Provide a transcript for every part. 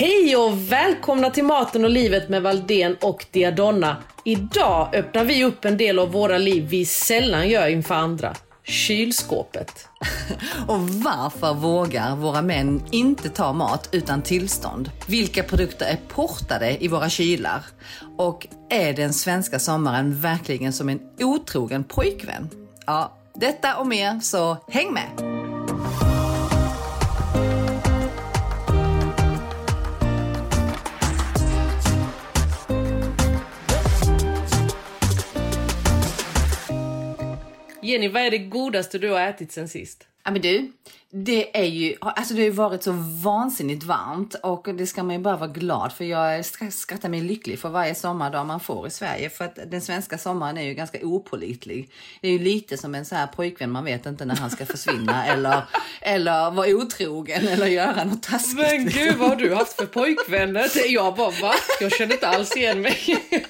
Hej och välkomna till Maten och livet med Valden och Diadonna. Idag öppnar vi upp en del av våra liv vi sällan gör inför andra. Kylskåpet. Och varför vågar våra män inte ta mat utan tillstånd? Vilka produkter är portade i våra kylar? Och är den svenska sommaren verkligen som en otrogen pojkvän? Ja, detta och mer, så häng med! Jenny, vad är det godaste du har ätit sen sist? Ja men du, det är ju, alltså det har ju varit så vansinnigt varmt och det ska man ju bara vara glad för. Jag skrattar mig lycklig för varje sommardag man får i Sverige för att den svenska sommaren är ju ganska opålitlig. Det är ju lite som en så här pojkvän, man vet inte när han ska försvinna eller, eller vara otrogen eller göra något taskigt. Men gud, vad har du haft för pojkvänner? Jag bara, va? Jag känner inte alls igen mig.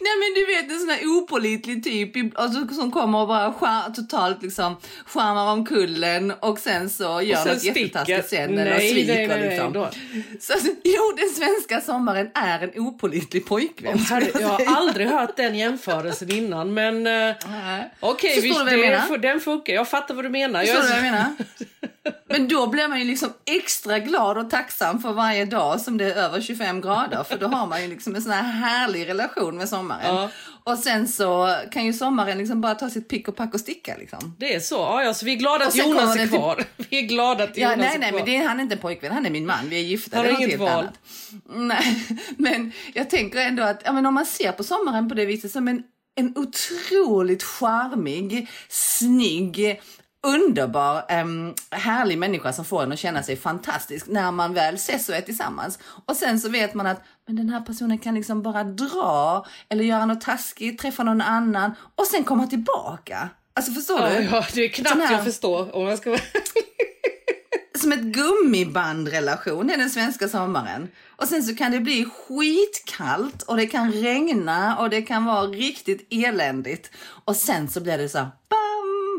Nej men du vet en sån här opålitlig typ alltså, som kommer och bara skär, totalt liksom skärmar om kullen och sen så gör sen något jättetaskigt sen nej, eller sviker nej, nej, liksom. Nej, så, alltså, jo, den svenska sommaren är en opålitlig pojkvän. Oh, herre, jag har aldrig hört den jämförelsen innan men uh, okej, okay, jag den funkar. Jag fattar vad du menar. Förstår jag... du vad jag menar? Men då blir man ju liksom extra glad och tacksam för varje dag som det är över 25 grader för då har man ju liksom en sån här härlig relation med sommaren. Ja. Och sen så kan ju sommaren liksom bara ta sitt pick och pack och sticka liksom. Det är så? Ja, ja så vi är glada att Jonas är till- kvar. Vi är glada att Ja, Jonas nej, är nej, kvar. men det är, han är inte en pojkvän, han är min man. Vi är gifta. Han är har inget val. annat. Nej, men jag tänker ändå att ja, men om man ser på sommaren på det viset som en, en otroligt charmig, snygg, underbar, em, härlig människa som får en att känna sig fantastisk när man väl ses och är tillsammans. Och sen så vet man att men den här personen kan liksom bara dra eller göra något taskigt, träffa någon annan och sen komma tillbaka. Alltså förstår Ja, du? ja, det är knappt här- jag förstår om jag ska vara... som ett gummibandrelation är den svenska sommaren. Och sen så kan det bli skitkallt och det kan regna och det kan vara riktigt eländigt. Och sen så blir det så här,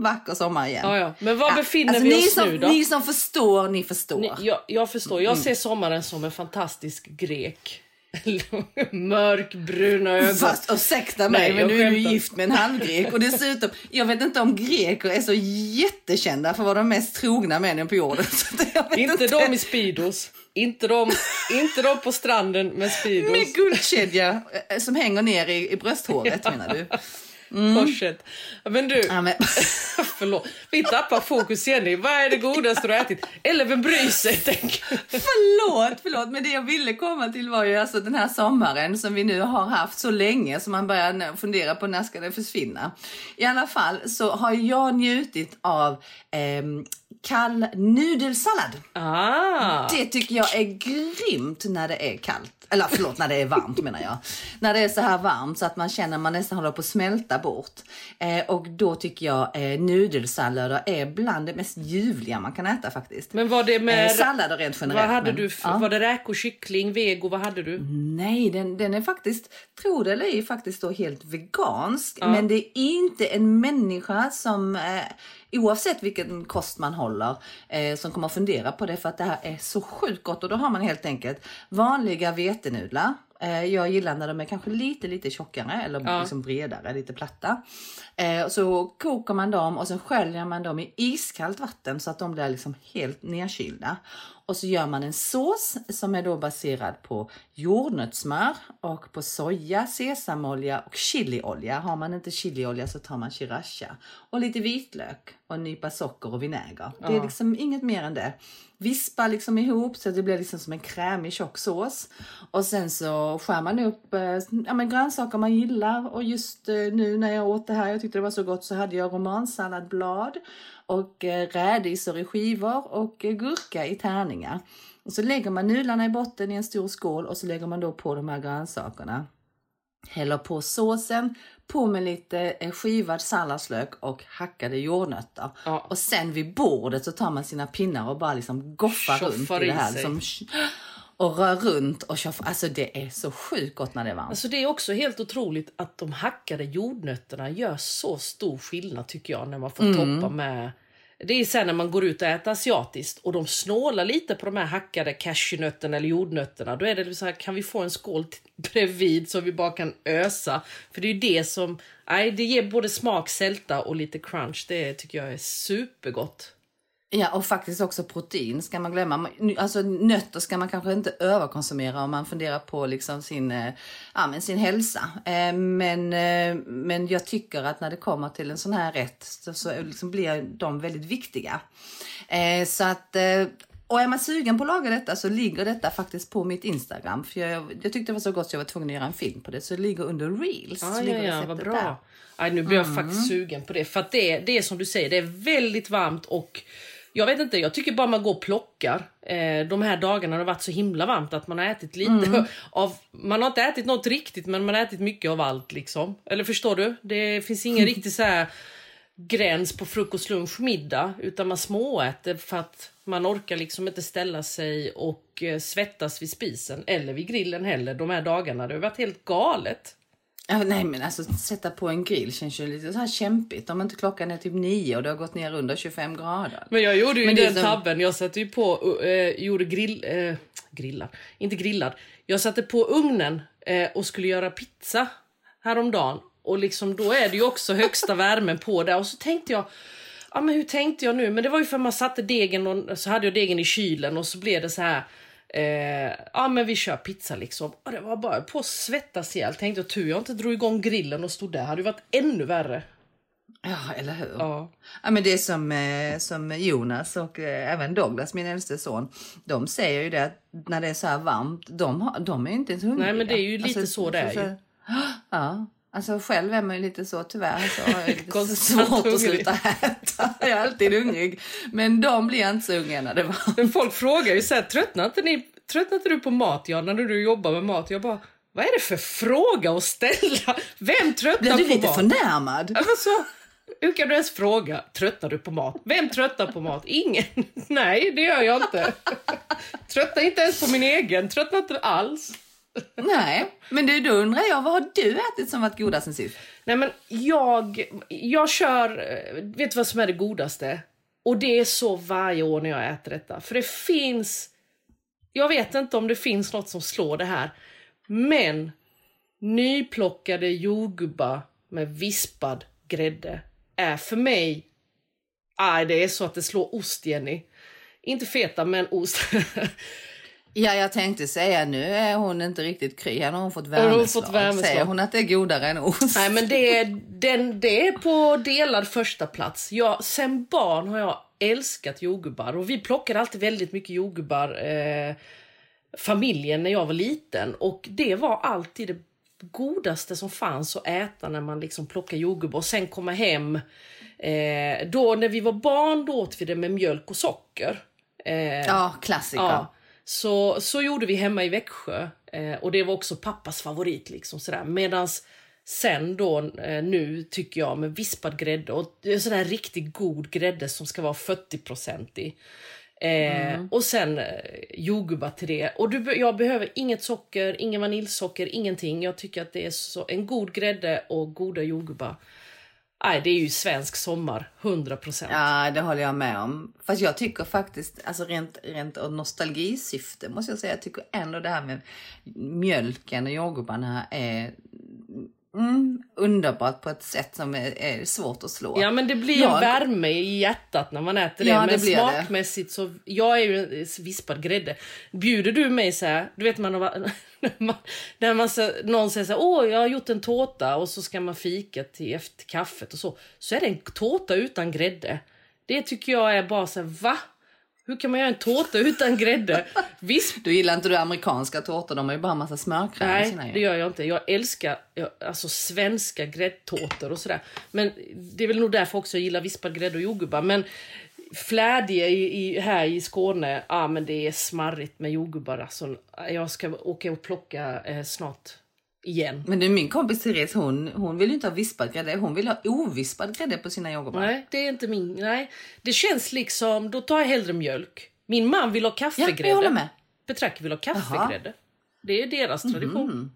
vacker sommar igen. Ja, ja. Men var befinner alltså, vi oss som, nu då? Ni som förstår, ni förstår. Ni- Jag, jag förstår. Jag ser sommaren som en fantastisk grek. Mörkbruna ögon. Fast ursäkta mig, Nej, men du är skämtar. gift med en halvgrek och dessutom, jag vet inte om greker är så jättekända för att vara de mest trogna männen på jorden. Vet Inte de i Speedos. Inte de, inte de på stranden med Speedos. Med guldkedja eh, som hänger ner i, i brösthåret menar du? Korset. Men du, Ja, men, förlåt. Vi tappar fokus Jenny. Vad är det godaste du har ätit? Eller vem bryr sig? Tänk. förlåt, förlåt, men det jag ville komma till var ju alltså den här sommaren som vi nu har haft så länge som man börjar fundera på när ska det försvinna. I alla fall så har jag njutit av ehm, kall nudelsallad. Ah. Det tycker jag är grymt när det är kallt. Eller förlåt, när det är varmt menar jag. När det är så här varmt så att man känner att man nästan håller på att smälta bort. Eh, och då tycker jag eh, nudelsallader är bland det mest ljuvliga man kan äta faktiskt. Men var det eh, med... sallader rent generellt. Vad hade men- du? Ja. Var det räkor, kyckling, vego? Vad hade du? Nej, den, den är faktiskt, tro det eller ej, faktiskt då helt vegansk. Men det är inte en människa som, eh, oavsett vilken kost man håller, eh, som kommer att fundera på det för att det här är så sjukt gott. Och då har man helt enkelt vanliga vetenudlar. Eh, jag gillar när de är kanske lite, lite tjockare eller liksom bredare, lite platta. Eh, så kokar man dem och sen sköljer man dem i iskallt vatten så att de blir liksom helt nedkylda. Och så gör man en sås som är då baserad på jordnötssmör och på soja, sesamolja och chiliolja. Har man inte chiliolja så tar man sriracha. Och lite vitlök och en nypa socker och vinäger. Det är liksom inget mer än det vispa liksom ihop så att det blir liksom som en krämig tjock sås. Och sen så skär man upp eh, ja, men grönsaker man gillar och just eh, nu när jag åt det här, jag tyckte det var så gott, så hade jag romansalladblad och eh, rädisor i skivor och eh, gurka i tärningar. Och så lägger man nudlarna i botten i en stor skål och så lägger man då på de här grönsakerna. Häller på såsen, på med lite eh, skivad salladslök och hackade jordnötter. Ja. Och sen vid bordet så tar man sina pinnar och bara liksom goffar runt Tjoffar i det här. Liksom, och rör runt och tjoffar. Alltså det är så sjukt gott när det är varmt. Alltså det är också helt otroligt att de hackade jordnötterna gör så stor skillnad tycker jag när man får toppa med det är sen när man går ut och äter asiatiskt och de snålar lite på de här hackade cashewnötterna eller jordnötterna. Då är det så här, kan vi få en skål bredvid så vi bara kan ösa? För det är ju det som, nej det ger både smak, sälta och lite crunch. Det tycker jag är supergott. Ja, och faktiskt också protein ska man glömma. Alltså nötter ska man kanske inte överkonsumera om man funderar på liksom sin, eh, ja, men sin hälsa. Eh, Men, eh, men jag tycker att när det kommer till en sån här rätt så, så liksom blir de väldigt viktiga. Så att, och är man sugen på att laga detta så ligger detta faktiskt på mitt Instagram. För jag, jag tyckte det var så gott så jag var tvungen att göra en film på det. Så det ligger under reels. Ah, ja, ja, vad bra. Aj, nu blir jag faktiskt sugen på det. För att det, det är som du säger, det är väldigt varmt och jag vet inte, jag tycker bara man går och plockar. Eh, de här dagarna har det varit så himla varmt att man har ätit lite av... Man har inte ätit något riktigt men man har ätit mycket av allt liksom. Eller förstår du? Det finns ingen riktig så här gräns på frukost, lunch, middag. Utan man småäter för att man orkar liksom inte ställa sig och eh, svettas vid spisen. Eller vid grillen heller de här dagarna. Det har varit helt galet. Nej men alltså sätta på en grill känns ju lite så här kämpigt. Om inte klockan är typ nio och det har gått ner under 25 grader. Men jag gjorde ju Men det den som- tabben. Jag satte ju på, eh, gjorde grill, eh, grillar, inte grillad. Jag satte på ugnen eh, och skulle göra pizza häromdagen. Och liksom då är det ju också högsta värmen på där. Och så tänkte jag, ja men hur tänkte jag nu? Men det var ju för man satte degen och så hade jag degen i kylen och så blev det så här. Eh, ja men vi kör pizza liksom. Och det var bara på att svettas ihjäl. Tänkte jag tur jag inte drog igång grillen och stod där. Hade ju varit ännu värre. Ja, eller hur? Ja. Ja, men det är som, eh, som Jonas och eh, även Douglas, min äldste son. De säger ju det att när det är så här varmt, de, har, de är ju inte ens hungriga. Nej, men det är ju lite så det är ju. Ja, alltså själv är man ju lite så tyvärr. Så har jag lite svårt att sluta äta. Jag är alltid hungrig. Men de blir inte så hungriga när det varmt. Men folk frågar ju så här, tröttnar inte, ni, tröttnar inte du på mat ja, när du jobbar med mat? Jag bara, vad är det för fråga att ställa? Vem tröttnar Blir du på lite mat? förnärmad? Ja, men så, hur kan du ens fråga, tröttnar du på mat? Vem tröttnar på mat? Ingen. Nej, det gör jag inte. Tröttnar inte ens på min egen, tröttnar inte alls. Nej, men du, då undrar jag, vad har du ätit som varit godast sen sist? Nej men jag, jag kör, eh, vet du vad som är det godaste? Och det är så varje år när jag äter detta. För det finns, jag vet inte om det finns något som slår det här. Men nyplockade jordgubbar med vispad grädde är för mig, aj det är så att det slår ost Jenny. Inte feta men ost. Ja, jag tänkte säga nu är hon inte riktigt kry. Nu har hon fått har hon värmeslag. fått värmeslag. Säger hon att det är godare än ost? Nej men det är, den, det är på delad första plats. Jag, sen barn har jag älskat jordgubbar och vi plockade alltid väldigt mycket jordgubbar eh, familjen när jag var liten och det var alltid det godaste som fanns att äta när man liksom plockade jordgubbar och sen komma hem. Eh, då när vi var barn då åt vi det med mjölk och socker. Eh, Ja, klassiker. Ja, så, så gjorde vi hemma i Växjö. Eh, och det var också pappas favorit. Liksom, sådär. Medans sen då eh, nu tycker jag med vispad grädde och sådär riktigt god grädde som ska vara 40-procentig. Eh, Och sen eh, jordgubbar till det. Och du, jag behöver inget socker, ingen vaniljsocker, ingenting. Jag tycker att det är så, en god grädde och goda jordgubbar. Nej, det är ju svensk sommar, 100 procent. Ja, det håller jag med om. Fast jag tycker faktiskt, alltså rent, rent av nostalgisyfte måste jag säga, jag tycker ändå det här med mjölken och jordgubbarna är mm, underbart på ett sätt som är, är svårt att slå. Ja men det blir Jag- värme i hjärtat när man äter det. Ja, det men blir det. smakmässigt så, jag är ju en vispad grädde. Bjuder du mig så här, du vet man har varit- när man, när man så, någon säger så här, åh jag har gjort en tårta och så ska man fika till efter kaffet och så. Så är det en tårta utan grädde. Det tycker jag är bara så här, va? Hur kan man göra en tårta utan grädde? Visp Du gillar inte du amerikanska tårtor? De har ju bara massa smörkräm i Nej, sina ju. det gör jag inte. Jag älskar jag, alltså svenska gräddtårtor och sådär. Men det är väl nog därför också jag gillar vispad grädde och jordgubbar. Men flädiga i, i, här i Skåne, ja men det är smarrigt med jordgubbar. Alltså, jag ska åka och plocka eh, snart igen. Men du, min kompis Therese, hon, hon vill ju inte ha vispad grädde. Hon vill ha ovispad grädde på sina jordgubbar. Nej, det är inte min... Nej, det känns liksom... Då tar jag hellre mjölk. Min man vill ha kaffegrädde. Ja, jag håller med. Petraki vill ha kaffegrädde. Det är deras tradition.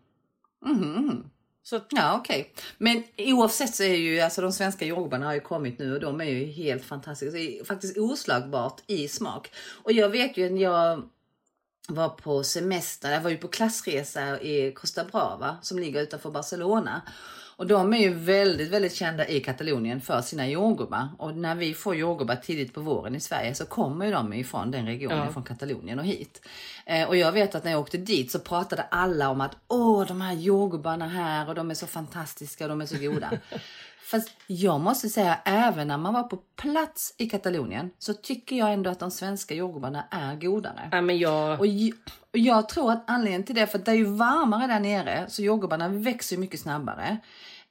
Så att, Ja, okej. Men oavsett så är ju alltså de svenska jordgubbarna har ju kommit nu och de är ju helt fantastiska. Det är faktiskt oslagbart i smak. Och jag vet ju när jag var på semester, jag var ju på klassresa i Costa Brava som ligger utanför Barcelona. Och de är ju väldigt, väldigt kända i Katalonien för sina jordgubbar. Och när vi får jordgubbar tidigt på våren i Sverige så kommer ju de ifrån den regionen, från Katalonien och hit. Eh, och jag vet att när jag åkte dit så pratade alla om att åh, de här jordgubbarna här och de är så fantastiska och de är så goda. Fast jag måste säga, även när man var på plats i Katalonien så tycker jag ändå att de svenska jordgubbarna är godare. ja, men jag... Och jag, och jag tror att anledningen till det, för det är ju varmare där nere så jordgubbarna växer mycket snabbare.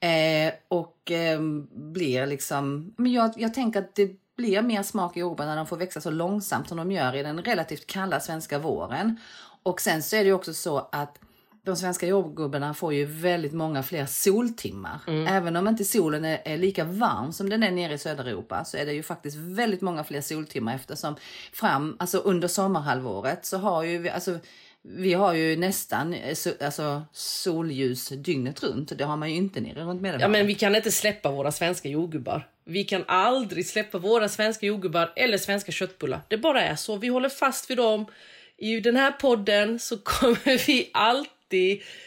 Eh, och eh, blir liksom, men jag, jag tänker att det blir mer smak i jordgubbarna när de får växa så långsamt som de gör i den relativt kalla svenska våren. Och sen så är det ju också så att de svenska jordgubbarna får ju väldigt många fler soltimmar. Även om inte solen är, är lika varm som den är nere i södra Europa så är det ju faktiskt väldigt många fler soltimmar eftersom fram, alltså under sommarhalvåret så har ju vi, alltså vi har ju nästan eh, alltså, solljus dygnet runt. Det har man ju inte nere runt Medelhavet. Ja, men vi kan inte släppa våra svenska jordgubbar. Vi kan aldrig släppa våra svenska jordgubbar eller svenska köttbullar. Det bara är så. Vi håller fast vid dem. I den här podden så kommer vi alltid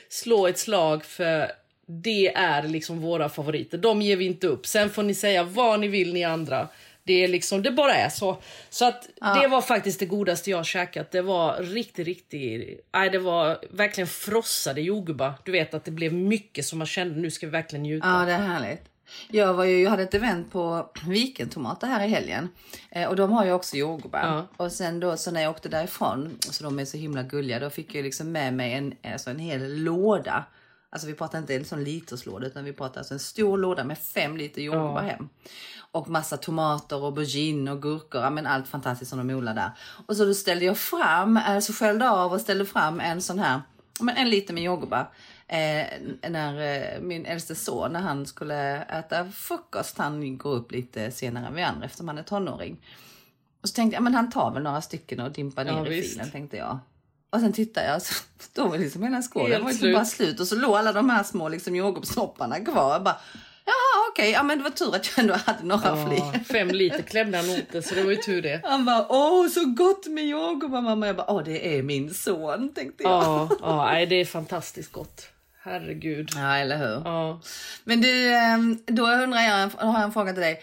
slå ett slag för det är liksom våra favoriter. De ger vi inte upp. Sen får ni säga vad ni vill ni andra. Det är liksom, det bara är så. Så att det var faktiskt det godaste jag käkat. Det var riktigt, riktigt... Nej, det var verkligen frossade jordgubbar. Du vet att det blev mycket som man kände nu ska vi verkligen njuta. Ja, det är härligt. Jag, var ju, jag hade ett event på Vikentomater här i helgen eh, och de har ju också jordgubbar. Ja. Och sen då så när jag åkte därifrån, så de är så himla gulliga, då fick jag liksom med mig en, alltså en hel låda. Alltså vi pratar inte en sån literslåda utan vi pratar alltså en stor låda med fem liter jordgubbar hem. Och massa tomater, aubergine och gurkor, ja, men allt fantastiskt som de odlar där. Och så då ställde jag fram, alltså skällde av och ställde fram en sån här, ja, men en liter med jordgubbar. Eh, när eh, min äldste son, när han skulle äta frukost, han går upp lite senare än vi andra eftersom han är tonåring. Och så tänkte jag, men han tar väl några stycken och dimpar ner Ja, i visst. filen, tänkte jag. Och sen tittar jag så stod liksom hela skålen Helt var liksom bara slut och så låg alla de här små liksom jordgubbssnopparna kvar. Jag bara, Jaha okej, ja men det var tur att jag ändå hade några Ja, fler. fem liter klämde han åt det, så det var ju tur det. Han bara, åh så gott med jordgubbar mamma. Jag bara, åh det är min son tänkte jag. Ja, ja det är fantastiskt gott. Herregud. Ja, eller hur. Ja. Men du, ehm, då undrar jag, har jag en fråga till dig.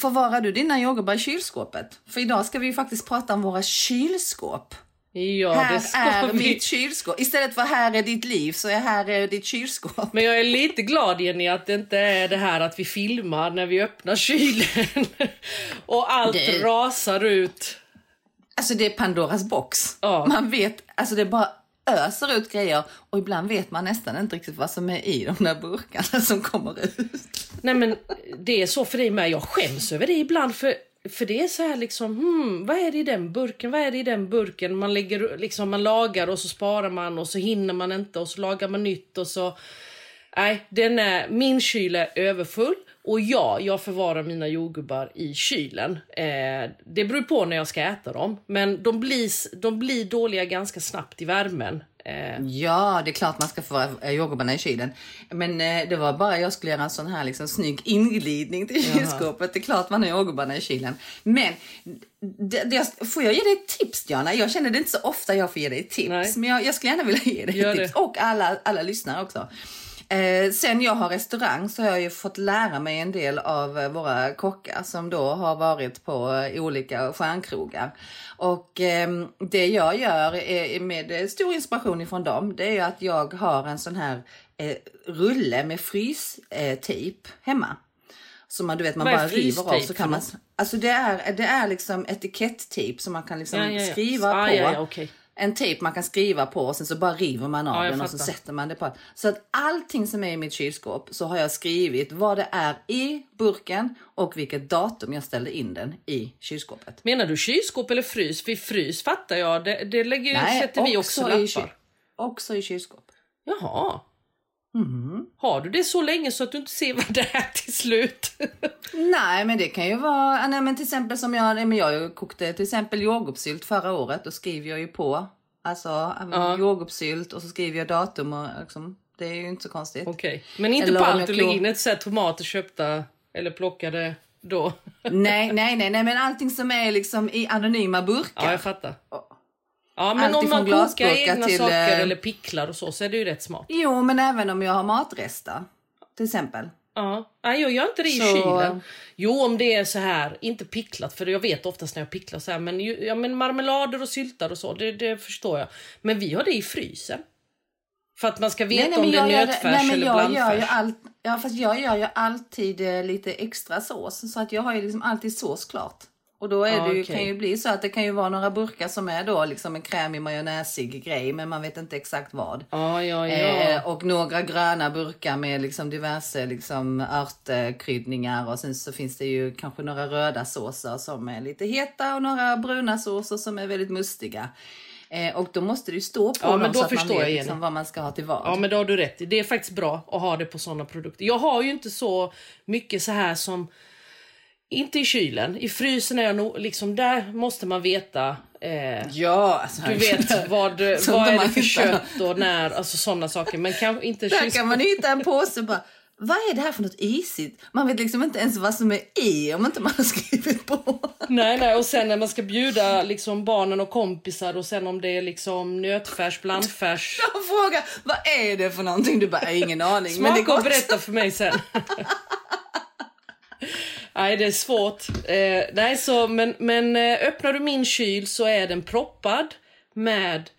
Förvarar du dina jordgubbar i kylskåpet? För idag ska vi ju faktiskt prata om våra kylskåp. Ja, här det ska är vi. mitt kylskåp. Istället för här är ditt liv så är här är ditt kylskåp. Men jag är lite glad Jenny att det inte är det här att vi filmar när vi öppnar kylen och allt Det- rasar ut. Alltså det är Pandoras box. Ja. Man vet, alltså det bara öser ut grejer och ibland vet man nästan inte riktigt vad som är i de där burkarna som kommer ut. Nej men det är så för dig med. Jag skäms över det ibland för, för det är så här liksom, hmm, vad är det i den burken? Vad är det i den burken? Man lägger liksom, man lagar och så sparar man och så hinner man inte och så lagar man nytt och så. Nej, den är, min kyl är överfull och ja, jag förvarar mina jordgubbar i kylen. Eh, det beror på när jag ska äta dem, men de blir, de blir dåliga ganska snabbt i värmen. Eh, Ja, det är klart man ska få eh, jordgubbarna i kylen. Men eh, det var bara jag skulle göra en sån här liksom, snygg inglidning till kylskåpet. Det är klart man har jordgubbarna i kylen. Men det, det, får jag ge dig ett tips Diana? Jag känner det inte så ofta jag får ge dig tips. Nej. Men jag, jag skulle gärna vilja ge dig Gör ett tips. det. Och alla, alla lyssnare också. Eh, sen jag har restaurang så har jag ju fått lära mig en del av eh, våra kockar som då har varit på eh, olika stjärnkrogar. Och ehm, det jag gör är, med eh, stor inspiration ifrån dem, det är ju att jag har en sån här eh, rulle med frystejp hemma. Så man, du vet, man bara river av så kan man... Alltså det är, det är liksom etikettejp som man kan liksom Ja, ja, ja. skriva Ah, på. okej. En tejp man kan skriva på och sen så bara river man av Ja, den och så sätter man det på. Så att allting som är i mitt kylskåp så har jag skrivit vad det är i burken och vilket datum jag ställde in den i kylskåpet. Menar du kylskåp eller frys? För frys fattar jag, det, det lägger, sätter vi också i kyl- lappar. också i kylskåp. Jaha. Mhm. Har du det så länge så att du inte ser vad det är till slut? Nej, men det kan ju vara, nej, men till exempel som jag, men jag kokte till exempel jordgubbssylt förra året. Då skriver jag ju på, alltså Ja. jordgubbssylt och så skriver jag datum och liksom, det är ju inte så konstigt. Okej, men inte Eller på allt du lägger in ett här tomater köpta eller plockade då? nej, nej, nej, nej, men allting som är liksom i anonyma burkar. Ja, jag fattar. Ja, men Allt om man kokar egna till, saker eh, eller picklar och så, så är det ju rätt smart. Jo, men även om jag har matrester, till exempel. Ja, Nej, jag gör inte det i Så- kylen. Jo, om det är så här, inte picklat, för jag vet oftast när jag picklar så här, men, ja, men marmelader och syltar och så, det, det förstår jag. Men vi har det i frysen. För att man ska veta om det är nötfärs nej, men eller jag gör ju blandfärs. allt, ja, fast jag gör ju alltid eh, lite extra sås. Så att jag har ju liksom alltid sås klart. Och då är det ju, okej. kan ju bli så att det kan ju vara några burkar som är då liksom en krämig majonnäsig grej men man vet inte exakt vad. Ja, ja, ja. Eh, och några gröna burkar med liksom diverse liksom örtkryddningar och sen så finns det ju kanske några röda såser som är lite heta och några bruna såser som är väldigt mustiga. Eh, och då måste det ju stå på Ja, men dem då så att man förstår vet liksom vad man ska ha till vad. Ja men det har du rätt. Det är faktiskt bra att ha det på såna produkter. Jag har ju inte så mycket så här som inte i kylen. I frysen är jag nog liksom där måste man veta. Eh, Ja, alltså, du vet vad, vad är det för kött och när, alltså sådana saker. Men kanske inte Där kan man hitta en påse och bara, vad är det här för något isigt? Man vet liksom inte ens vad som är i om inte man har skrivit på. Nej, nej, och sen när man ska bjuda liksom barnen och kompisar och sen om det är liksom nötfärs, blandfärs. Jag frågar, vad är det för någonting? Du bara, "Jag har ingen aning. men det gott. berätta för mig sen. nej, det är svårt. Eh, nej, så, men, men eh, öppnar du min kyl så är den proppad med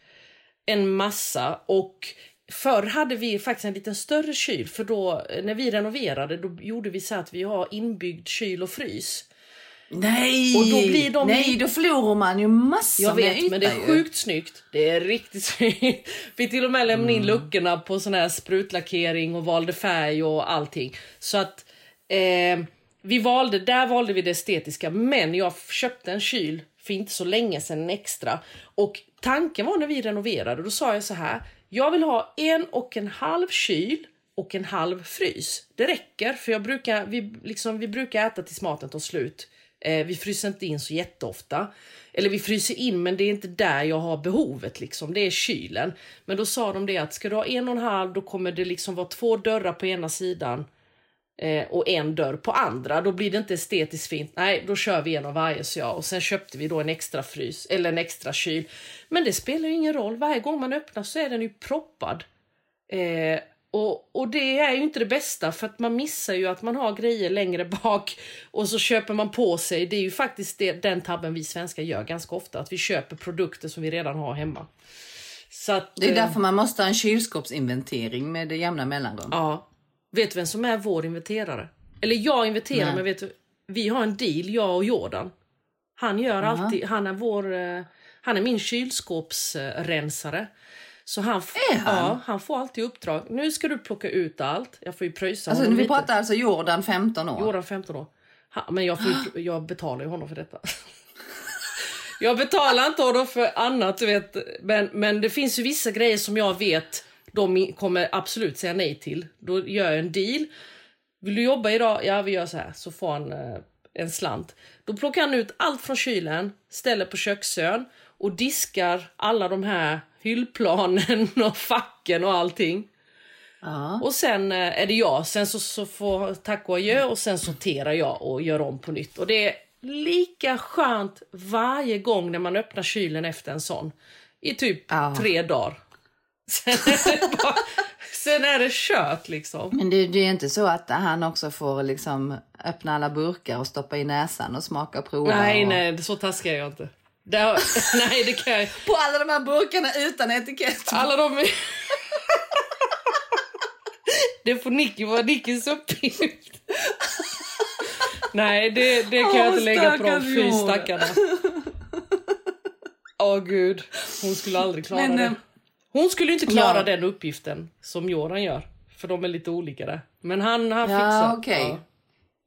en massa och Förr hade vi faktiskt en lite större kyl för då eh, när vi renoverade då gjorde vi så att vi har inbyggd kyl och frys. Nej, Och då blir de nej, då förlorar man ju massor Jag vet, men det är yta ju. sjukt snyggt. Det är riktigt snyggt. Vi till och med lämnade Mm. in luckorna på sån här sprutlackering och valde färg och allting. Så att eh, vi valde, där valde vi det estetiska. Men jag köpte en kyl för inte så länge sedan, en extra. Och tanken var när vi renoverade, då sa jag så här. Jag vill ha en och en halv kyl och en halv frys. Det räcker, för jag brukar, vi, liksom, vi brukar äta tills maten tar slut. Eh, vi fryser inte in så jätteofta. Eller vi fryser in men det är inte där jag har behovet liksom. Det är kylen. Men då sa de det att ska du ha en och en halv då kommer det liksom vara två dörrar på ena sidan eh, och en dörr på andra. Då blir det inte estetiskt fint. Nej, då kör vi en av varje så jag. Och sen köpte vi då en extra frys eller en extra kyl. Men det spelar ju ingen roll. Varje gång man öppnar så är den ju proppad. Eh, och, och det är ju inte det bästa för att man missar ju att man har grejer längre bak och så köper man på sig. Det är ju faktiskt det, den tabben vi svenskar gör ganska ofta. Att vi köper produkter som vi redan har hemma. Så att, Det är eh, därför man måste ha en kylskåpsinventering med det jämna mellanrum. Ja. Vet du vem som är vår inventerare? Eller jag inventerar, Nej. men vet du, vi har en deal, jag och Jordan. Han gör alltid, han är vår, eh, han är min kylskåpsrensare. Så han, Är han? Ja, han får alltid uppdrag. Nu ska du plocka ut allt. Jag får ju pröjsa Alltså, honom vi lite. pratar alltså Jordan 15 år. Jordan 15 år. Ha, men jag, får jag betalar ju honom för detta. jag betalar inte honom för annat, du vet. Men, men det finns ju vissa grejer som jag vet de kommer absolut säga nej till. Då gör jag en deal. Vill du jobba idag? Ja, vi gör så här. Så får han eh, en slant. Då plockar han ut allt från kylen, ställer på köksön och diskar alla de här hyllplanen och facken och allting. Ja. Och sen eh, är det jag. Sen så, så får tack och adjö och sen sorterar jag och gör om på nytt. Och det är lika skönt varje gång när man öppnar kylen efter en sån. I typ Ja. tre dagar. Sen är, det bara, sen är det kört liksom. Men det, det är inte så att han också får liksom öppna alla burkar och stoppa i näsan och smaka och prova? Nej, och... nej, så taskig är jag inte. Där, nej, det kan jag På alla de här burkarna utan etikett. Alla de... det får Nicky vara Nickys uppgift. Nej, det, det kan jag Åh, inte lägga på de fy stackarna. Åh gud, hon skulle aldrig klara Men, det. Hon skulle inte klara ja. den uppgiften som Joran gör. För de är lite olika där. Men han, han Ja, fixar. okej.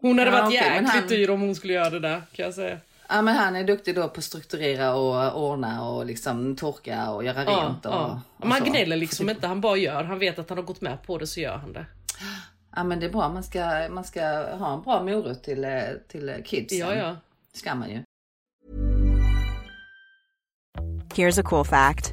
Hon hade Ja, varit men jäkligt han- dyr om hon skulle göra det där kan jag säga. Ja, men han är duktig då på att strukturera och ordna och liksom torka och göra Ja, rent. Och, ja. och Man så. gnäller liksom inte, han bara gör. Han vet att han har gått med på det så gör han det. Ja, men det är bra. Man ska, man ska ha en bra morot till, till kidsen. Ja, ja. ska man ju. Here's a cool fact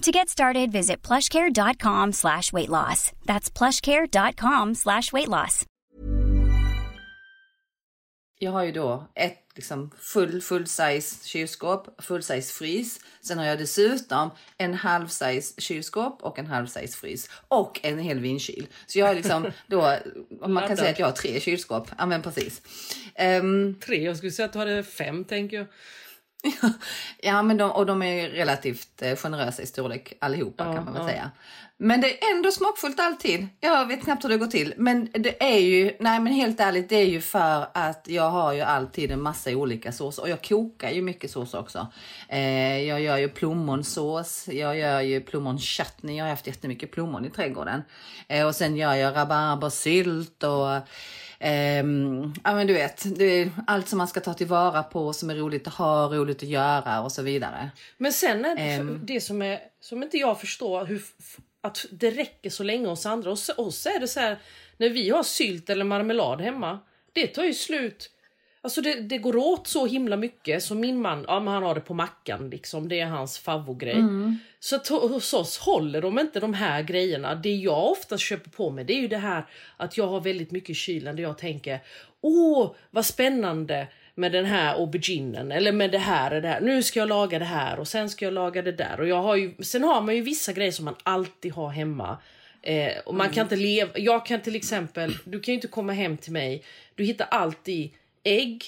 To get started, visit plushcare.com slash weight loss. That's plushcare.com slash weight loss. Jag har ju då ett liksom full, full size kylskåp, full size frys. Sen har jag dessutom en halv size kylskåp och en halv size frys och en hel vinkyl. Så jag har liksom då, man kan säga att jag har tre kylskåp. Ja men precis. Ehm, Tre, jag skulle säga att du hade fem tänker jag. Ja, men de, och de är relativt eh, generösa i storlek allihopa Ja, kan man väl ja. säga. Men det är ändå smakfullt alltid. Jag vet knappt hur det går till. Men det är ju, nej men helt ärligt, det är ju för att jag har ju alltid en massa olika såser och jag kokar ju mycket sås också. Eh, jag gör ju plommonsås, jag gör ju plommonchutney, jag har haft jättemycket plommon i trädgården. Eh, och sen gör jag rabarbersylt och ja men du vet, allt som man ska ta tillvara på som är roligt att ha, roligt att göra och så vidare. Men sen är det, Ehm. det som, är, som inte jag förstår hur att det räcker så länge hos andra. Hos oss är det så här när vi har sylt eller marmelad hemma. Det tar ju slut. Alltså det, det går åt så himla mycket. Så min man, ja men han har det på mackan liksom. Det är hans favoritgrej. Så att hos oss håller de inte de här grejerna. Det jag ofta köper på mig det är ju det här att jag har väldigt mycket i kylen där jag tänker Åh vad spännande med den här auberginen eller med det här och det här. Nu ska jag laga det här och sen ska jag laga det där. Och jag har ju, sen har man ju vissa grejer som man alltid har hemma. Eh, och man kan inte leva, jag kan till exempel, du kan ju inte komma hem till mig. Du hittar alltid ägg,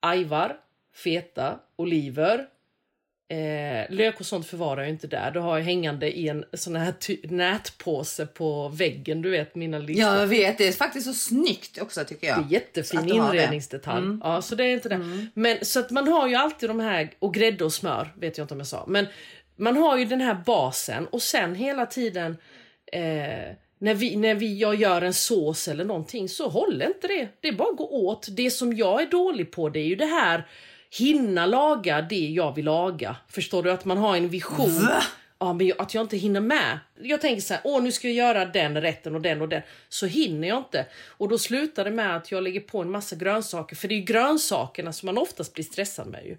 ajvar, feta, oliver. Eh, lök och sånt förvarar jag inte där. Det har jag hängande i en sån här nätpåse på väggen. Du vet mina listor. Ja, jag vet. Det är faktiskt så snyggt också tycker jag. Det är jättefin har det. Mm. inredningsdetalj. Ja, så det är inte det. Men så att man har ju alltid de här, och grädde och smör vet jag inte om jag sa. Men man har ju den här basen och sen hela tiden eh, när, vi, när vi, jag gör en sås eller någonting så håller inte det. Det är bara att gå åt. Det som jag är dålig på det är ju det här hinna laga det jag vill laga. Förstår du? Att man har en vision. Ja, men jag- att jag inte hinner med. Jag tänker så här, åh nu ska jag göra den rätten och den och den. Så hinner jag inte. Och då slutar det med att jag lägger på en massa grönsaker. För det är ju grönsakerna som man oftast blir stressad med ju.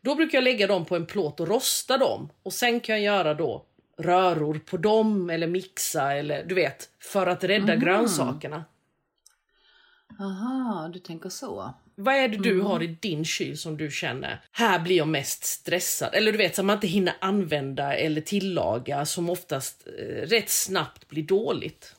Då brukar jag lägga dem på en plåt och rosta dem. Och sen kan jag göra då röror på dem eller mixa eller du vet. För att rädda grönsakerna. Aha, du tänker så. Vad är det du har i din kyl som du känner, här blir jag mest stressad? Eller du vet, så man inte hinner använda eller tillaga som oftast eh, rätt snabbt blir dåligt.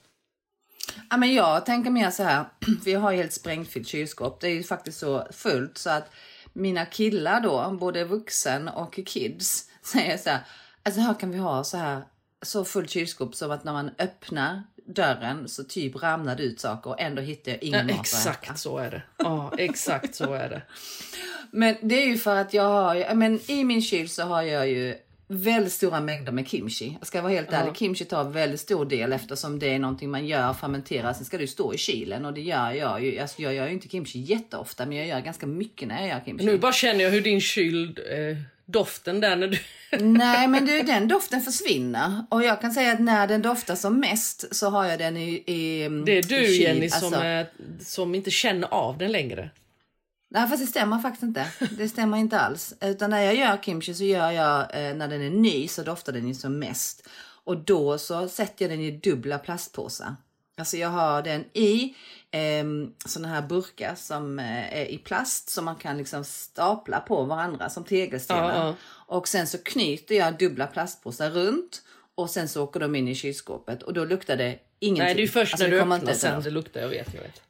Ja, men jag tänker mer så här, jag har helt sprängfyllt kylskåp. Det är ju faktiskt så fullt så att mina killar då, både vuxen och kids, säger så här, alltså här kan vi ha så här så fullt kylskåp som att när man öppnar dörren så typ ramlar det ut saker och ändå hittar jag ingen Ja, mat exakt så är det. Ja, exakt så är det. Men det är ju för att jag har men i min kyl så har jag ju väldigt stora mängder med kimchi. Jag ska vara helt ärlig, kimchi tar väldigt stor del eftersom det är någonting man gör, fermenterar, sen ska ju stå i kylen och det gör jag ju. Alltså jag gör ju inte kimchi jätteofta men jag gör ganska mycket när jag gör kimchi. Nu bara känner jag hur din kyl, eh, doften där när du... Nej, men du, den doften försvinner. Och jag kan säga att när den doftar som mest så har jag den i, i Det är du i. Jenny som, Alltså, är, som inte känner av den längre. Nej, fast det stämmer faktiskt inte. Det stämmer inte alls. Utan när jag gör kimchi så gör jag, eh, när den är ny så doftar den ju som mest. Och då så sätter jag den i dubbla plastpåsar. Alltså jag har den i eh, såna här burkar som eh, är i plast som man kan liksom stapla på varandra som tegelstenar. Ja. Och sen så knyter jag dubbla plastpåsar runt och sen så åker de in i kylskåpet och då luktar det ingenting. Nej, det är först Alltså, när du kommer öppnar inte sen det luktar. Jag vet, jag vet.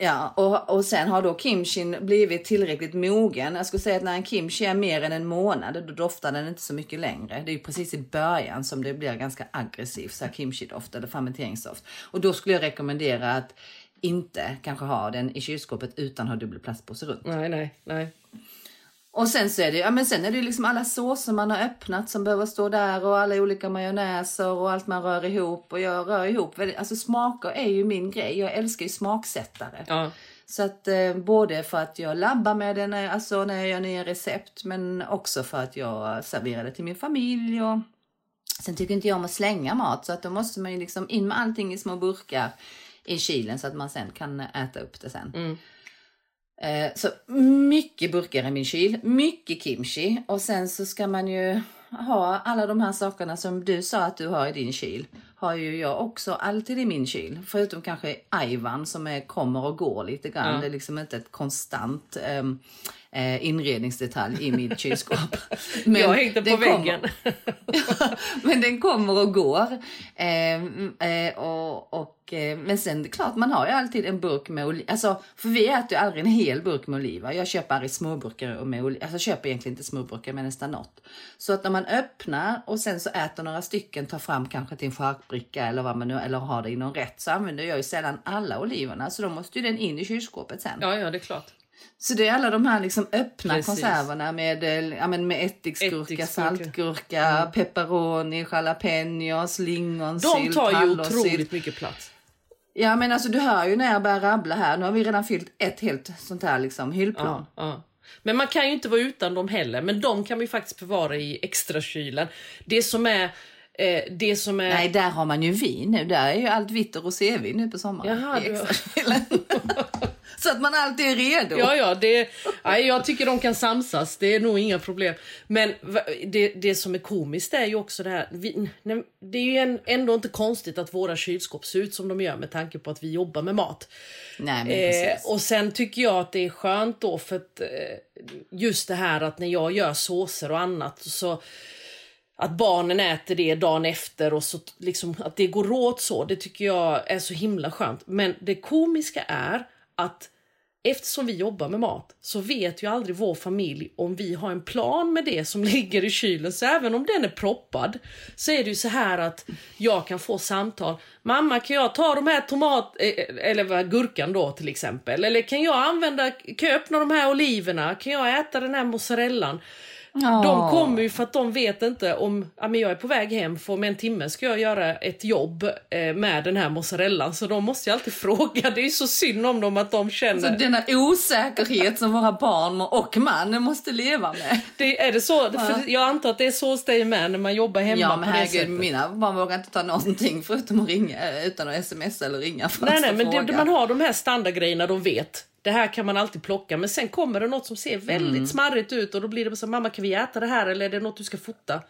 Ja, och, och sen har då kimchin blivit tillräckligt mogen. Jag skulle säga att när en kimchi är mer än en månad, då doftar den inte så mycket längre. Det är ju precis i början som det blir ganska aggressivt, så här kimchi-doft eller fermenteringsdoft. Och då skulle jag rekommendera att inte kanske ha den i kylskåpet utan ha dubbel plastpåse runt. Nej, nej, nej. Och sen så är det, ja men sen är det liksom alla såser man har öppnat som behöver stå där och alla olika majonnäser och allt man rör ihop och jag rör ihop alltså smaker är ju min grej. Jag älskar ju smaksättare. Ja. Så att eh, både för att jag labbar med det när, alltså när jag gör nya recept men också för att jag serverar det till min familj och sen tycker inte jag om att slänga mat så att då måste man ju liksom in med allting i små burkar i kylen så att man sen kan äta upp det sen. Eh, så mycket burkar i min kyl, mycket kimchi och sen så ska man ju ha alla de här sakerna som du sa att du har i din kyl. Har ju jag också alltid i min kyl. Förutom kanske ajvan som är, kommer och går lite grann. Ja. Det är liksom inte ett konstant ehm, eh, inredningsdetalj i mitt kylskåp. Men jag hängde på den kommer- väggen. men den kommer och går. Eh, eh, och, och, eh, men sen klart, man har ju alltid en burk med oliver. Alltså, för vi äter ju aldrig en hel burk med oliver. Jag köper aldrig småburkar med oliver. Alltså jag köper egentligen inte småburkar men nästan något. Så att när man öppnar och sen så äter några stycken, tar fram kanske till en charkbricka eller vad man nu, eller har det i någon rätt så använder jag ju sällan alla oliverna. Så då måste ju den in i kylskåpet sen. Ja, ja, det är klart. Så det är alla de här liksom öppna Precis. konserverna med, eh, ja, men med ättiksgurka, Ättiksgurka. saltgurka, pepperoni, jalapenos, lingonsylt, De tar ju otroligt mycket plats. Ja men alltså du hör ju när jag börjar rabbla här. Nu har vi redan fyllt ett helt sånt här liksom hyllplan. Ja, ja. Men man kan ju inte vara utan dem heller. Men de kan vi faktiskt förvara i extrakylen. Det som är... Eh, det som är... Nej där har man ju vin nu. Där är ju allt vitt och rosévin nu på sommaren. Jaha, i extrakylen. Så att man alltid är redo. Ja, ja, det, nej, jag tycker de kan samsas. Det är nog inga problem. Men det, det som är komiskt är ju också det här. Vi, det är ju en, ändå inte konstigt att våra kylskåp ser ut som de gör med tanke på att vi jobbar med mat. Nej men Eh, och sen tycker jag att det är skönt då för att eh, just det här att när jag gör såser och annat så att barnen äter det dagen efter och så liksom att det går åt så, det tycker jag är så himla skönt. Men det komiska är att eftersom vi jobbar med mat så vet ju aldrig vår familj om vi har en plan med det som ligger i kylen. Så även om den är proppad så är det ju så här att jag kan få samtal. Mamma kan jag ta de här tomat eh, eller gurkan då till exempel? Eller kan jag använda, kan jag öppna de här oliverna? Kan jag äta den här mozzarellan? De kommer ju för att de vet inte om ja, men jag är på väg hem för om en timme ska jag göra ett jobb eh, med den här mozzarellan. Så de måste ju alltid fråga. Det är ju så synd om dem att de känner... Så denna osäkerhet som våra barn och man måste leva med. Det, är det så? För jag antar att det är så hos dig med när man jobbar hemma Ja men herregud, mina barn vågar inte ta någonting förutom att ringa utan att sms eller ringa för Nej, att nej, men det, man har de här standardgrejerna de vet. Det här kan man alltid plocka, men sen kommer det något som ser väldigt Mm. smarrigt ut och då blir det så mamma kan vi äta det här eller är det något du ska fota?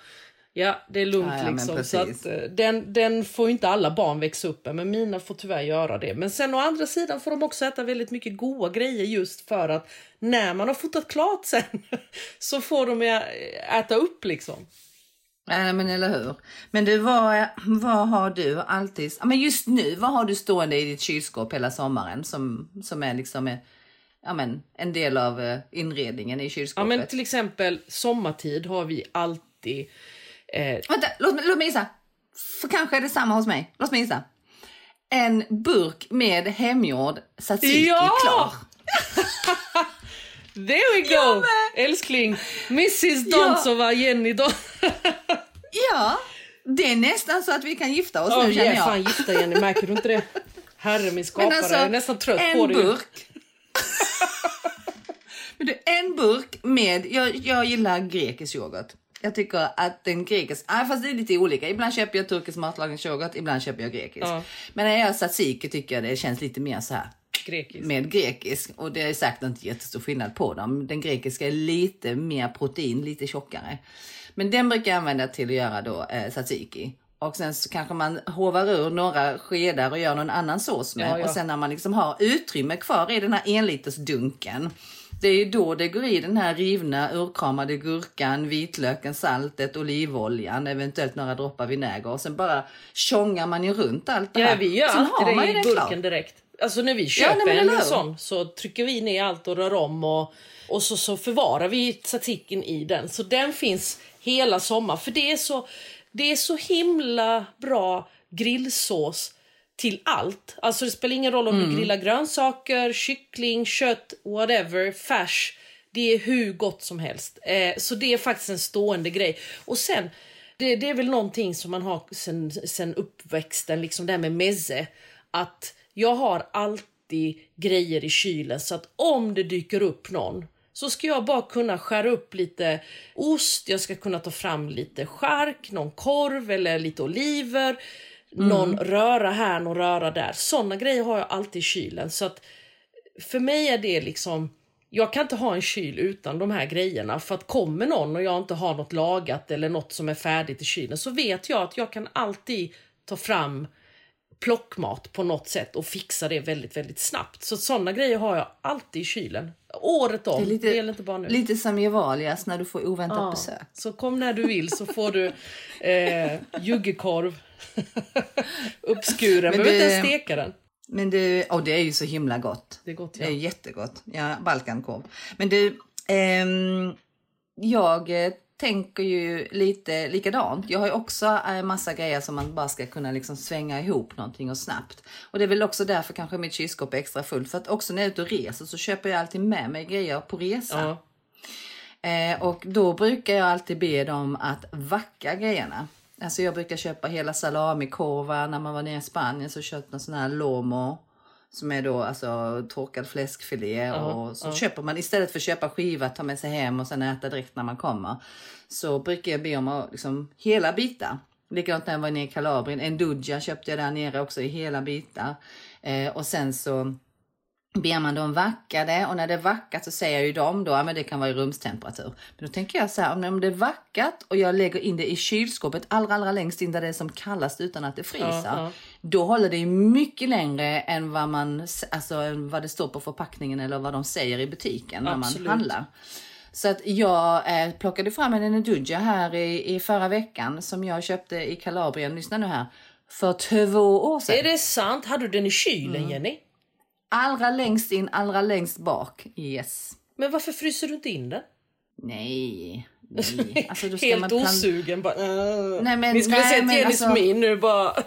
Ja, det är lugnt Ja, ja, liksom. Så att, eh, den, den får ju inte alla barn växa upp med, men mina får tyvärr göra det. Men sen å andra sidan får de också äta väldigt mycket goda grejer just för att när man har fotat klart sen så får de äta upp liksom. Nej men eller hur. Men du, vad, vad har du alltid, ja, men just nu, vad har du stående i ditt kylskåp hela sommaren som, som är liksom eh, ja, men, en del av eh, inredningen i Ja, kylskåpet? men till exempel sommartid har vi alltid eh, Vänta, låt, låt mig gissa. För kanske är det samma hos mig. Låt mig gissa. En burk med hemgjord tzatziki Ja! klar. There we go! Älskling, Mrs Donsova, Jenny Don... Ja, det är nästan så att vi kan gifta oss Oh, nu känner jag. fan gifta Jenny, märker du inte det? Herre min skapare, alltså, jag är nästan trött en på det. ju. burk. Men du, en burk med, jag, jag gillar grekisk yoghurt. Jag tycker att den grekisk, ah, fast det är lite olika. Ibland köper jag turkisk matlagningsyoghurt, ibland köper jag grekisk. Ja. Men när jag gör tzatziki tycker jag det känns lite mer så här Grekisk. med grekisk. Och det är säkert inte jättestor skillnad på dem. Den grekiska är lite mer protein, lite tjockare. Men den brukar jag använda till att göra då eh, tzatziki. Och sen så kanske man hovar ur några skedar och gör någon annan sås med. Ja, ja. Och sen när man liksom har utrymme kvar i den här enliters dunken. Det är ju då det går i den här rivna urkramade gurkan, vitlöken, saltet, olivoljan, eventuellt några droppar vinäger och sen bara tjongar man ju runt allt det här. Ja, vi gör sen alltid man det i den burken klar. direkt. Alltså när vi Ja, köper nej, men eller en sån så trycker vi ner allt och rör om och, och så, så förvarar vi tzatzikin i den. Så den finns hela sommaren. För det är så, det är så himla bra grillsås till allt. Alltså det spelar ingen roll om Mm. du grillar grönsaker, kyckling, kött, whatever, färs. Det är hur gott som helst. Eh, så det är faktiskt en stående grej. Och sen, det, det är väl någonting som man har sen, sen uppväxten, liksom det här med mezze. Att jag har alltid grejer i kylen så att om det dyker upp någon så ska jag bara kunna skära upp lite ost, jag ska kunna ta fram lite skärk, någon korv eller lite oliver. Någon röra här, någon röra där. Såna grejer har jag alltid i kylen. Så att för mig är det liksom... Jag kan inte ha en kyl utan de här grejerna. För att kommer någon och jag inte har något lagat eller något som är färdigt i kylen så vet jag att jag kan alltid ta fram plockmat på något sätt och fixa det väldigt, väldigt snabbt. Så sådana grejer har jag alltid i kylen. Året om. Det lite, det gäller inte bara nu. lite som Gevalias när du får oväntat Ja, besök. Så kom när du vill så får du eh, juggekorv uppskuren. Men Behöver inte ens steka den. Men du, och det är ju så himla gott. Det är gott, Det är ja. jättegott. Ja, balkankorv. Men du, ehm, jag eh, tänker ju lite likadant. Jag har ju också eh, massa grejer som man bara ska kunna liksom svänga ihop någonting och snabbt. Och det är väl också därför kanske mitt kylskåp är extra fullt. För att också när jag är ute och reser så köper jag alltid med mig grejer på resa. Ja. Eh, och då brukar jag alltid be dem att vacka grejerna. Alltså jag brukar köpa hela salamikorvar. När man var nere i Spanien så köpte man sån här lomo. Som är då alltså torkad fläskfilé. och så köper man istället för att köpa skiva, ta med sig hem och sen äta direkt när man kommer. Så brukar jag be om att liksom hela bitar. Likadant när jag var nere i Kalabrien. En duggia köpte jag där nere också i hela bitar. Eh, och sen så ber man dem vacka det och när det är vackat så säger ju de då att det kan vara i rumstemperatur. Men då tänker jag så här, om det är vackat och jag lägger in det i kylskåpet allra, allra längst in där det är som kallast utan att det fryser. Då håller det ju mycket längre än vad, man, alltså, vad det står på förpackningen eller vad de säger i butiken när Absolut. man handlar. Så att jag eh, plockade fram en Enedudja här i, i förra veckan som jag köpte i Kalabrien, lyssna nu här, för två år sedan. Är det sant? Hade du den i kylen, Mm. Jenny? Allra längst in, allra längst bak. Yes. Men varför fryser du inte in den? Nej. Nej. Alltså, då ska Helt man plan- osugen. Bara, äh. Nej, men- Ni skulle nej, sett men Jennys alltså- min nu bara.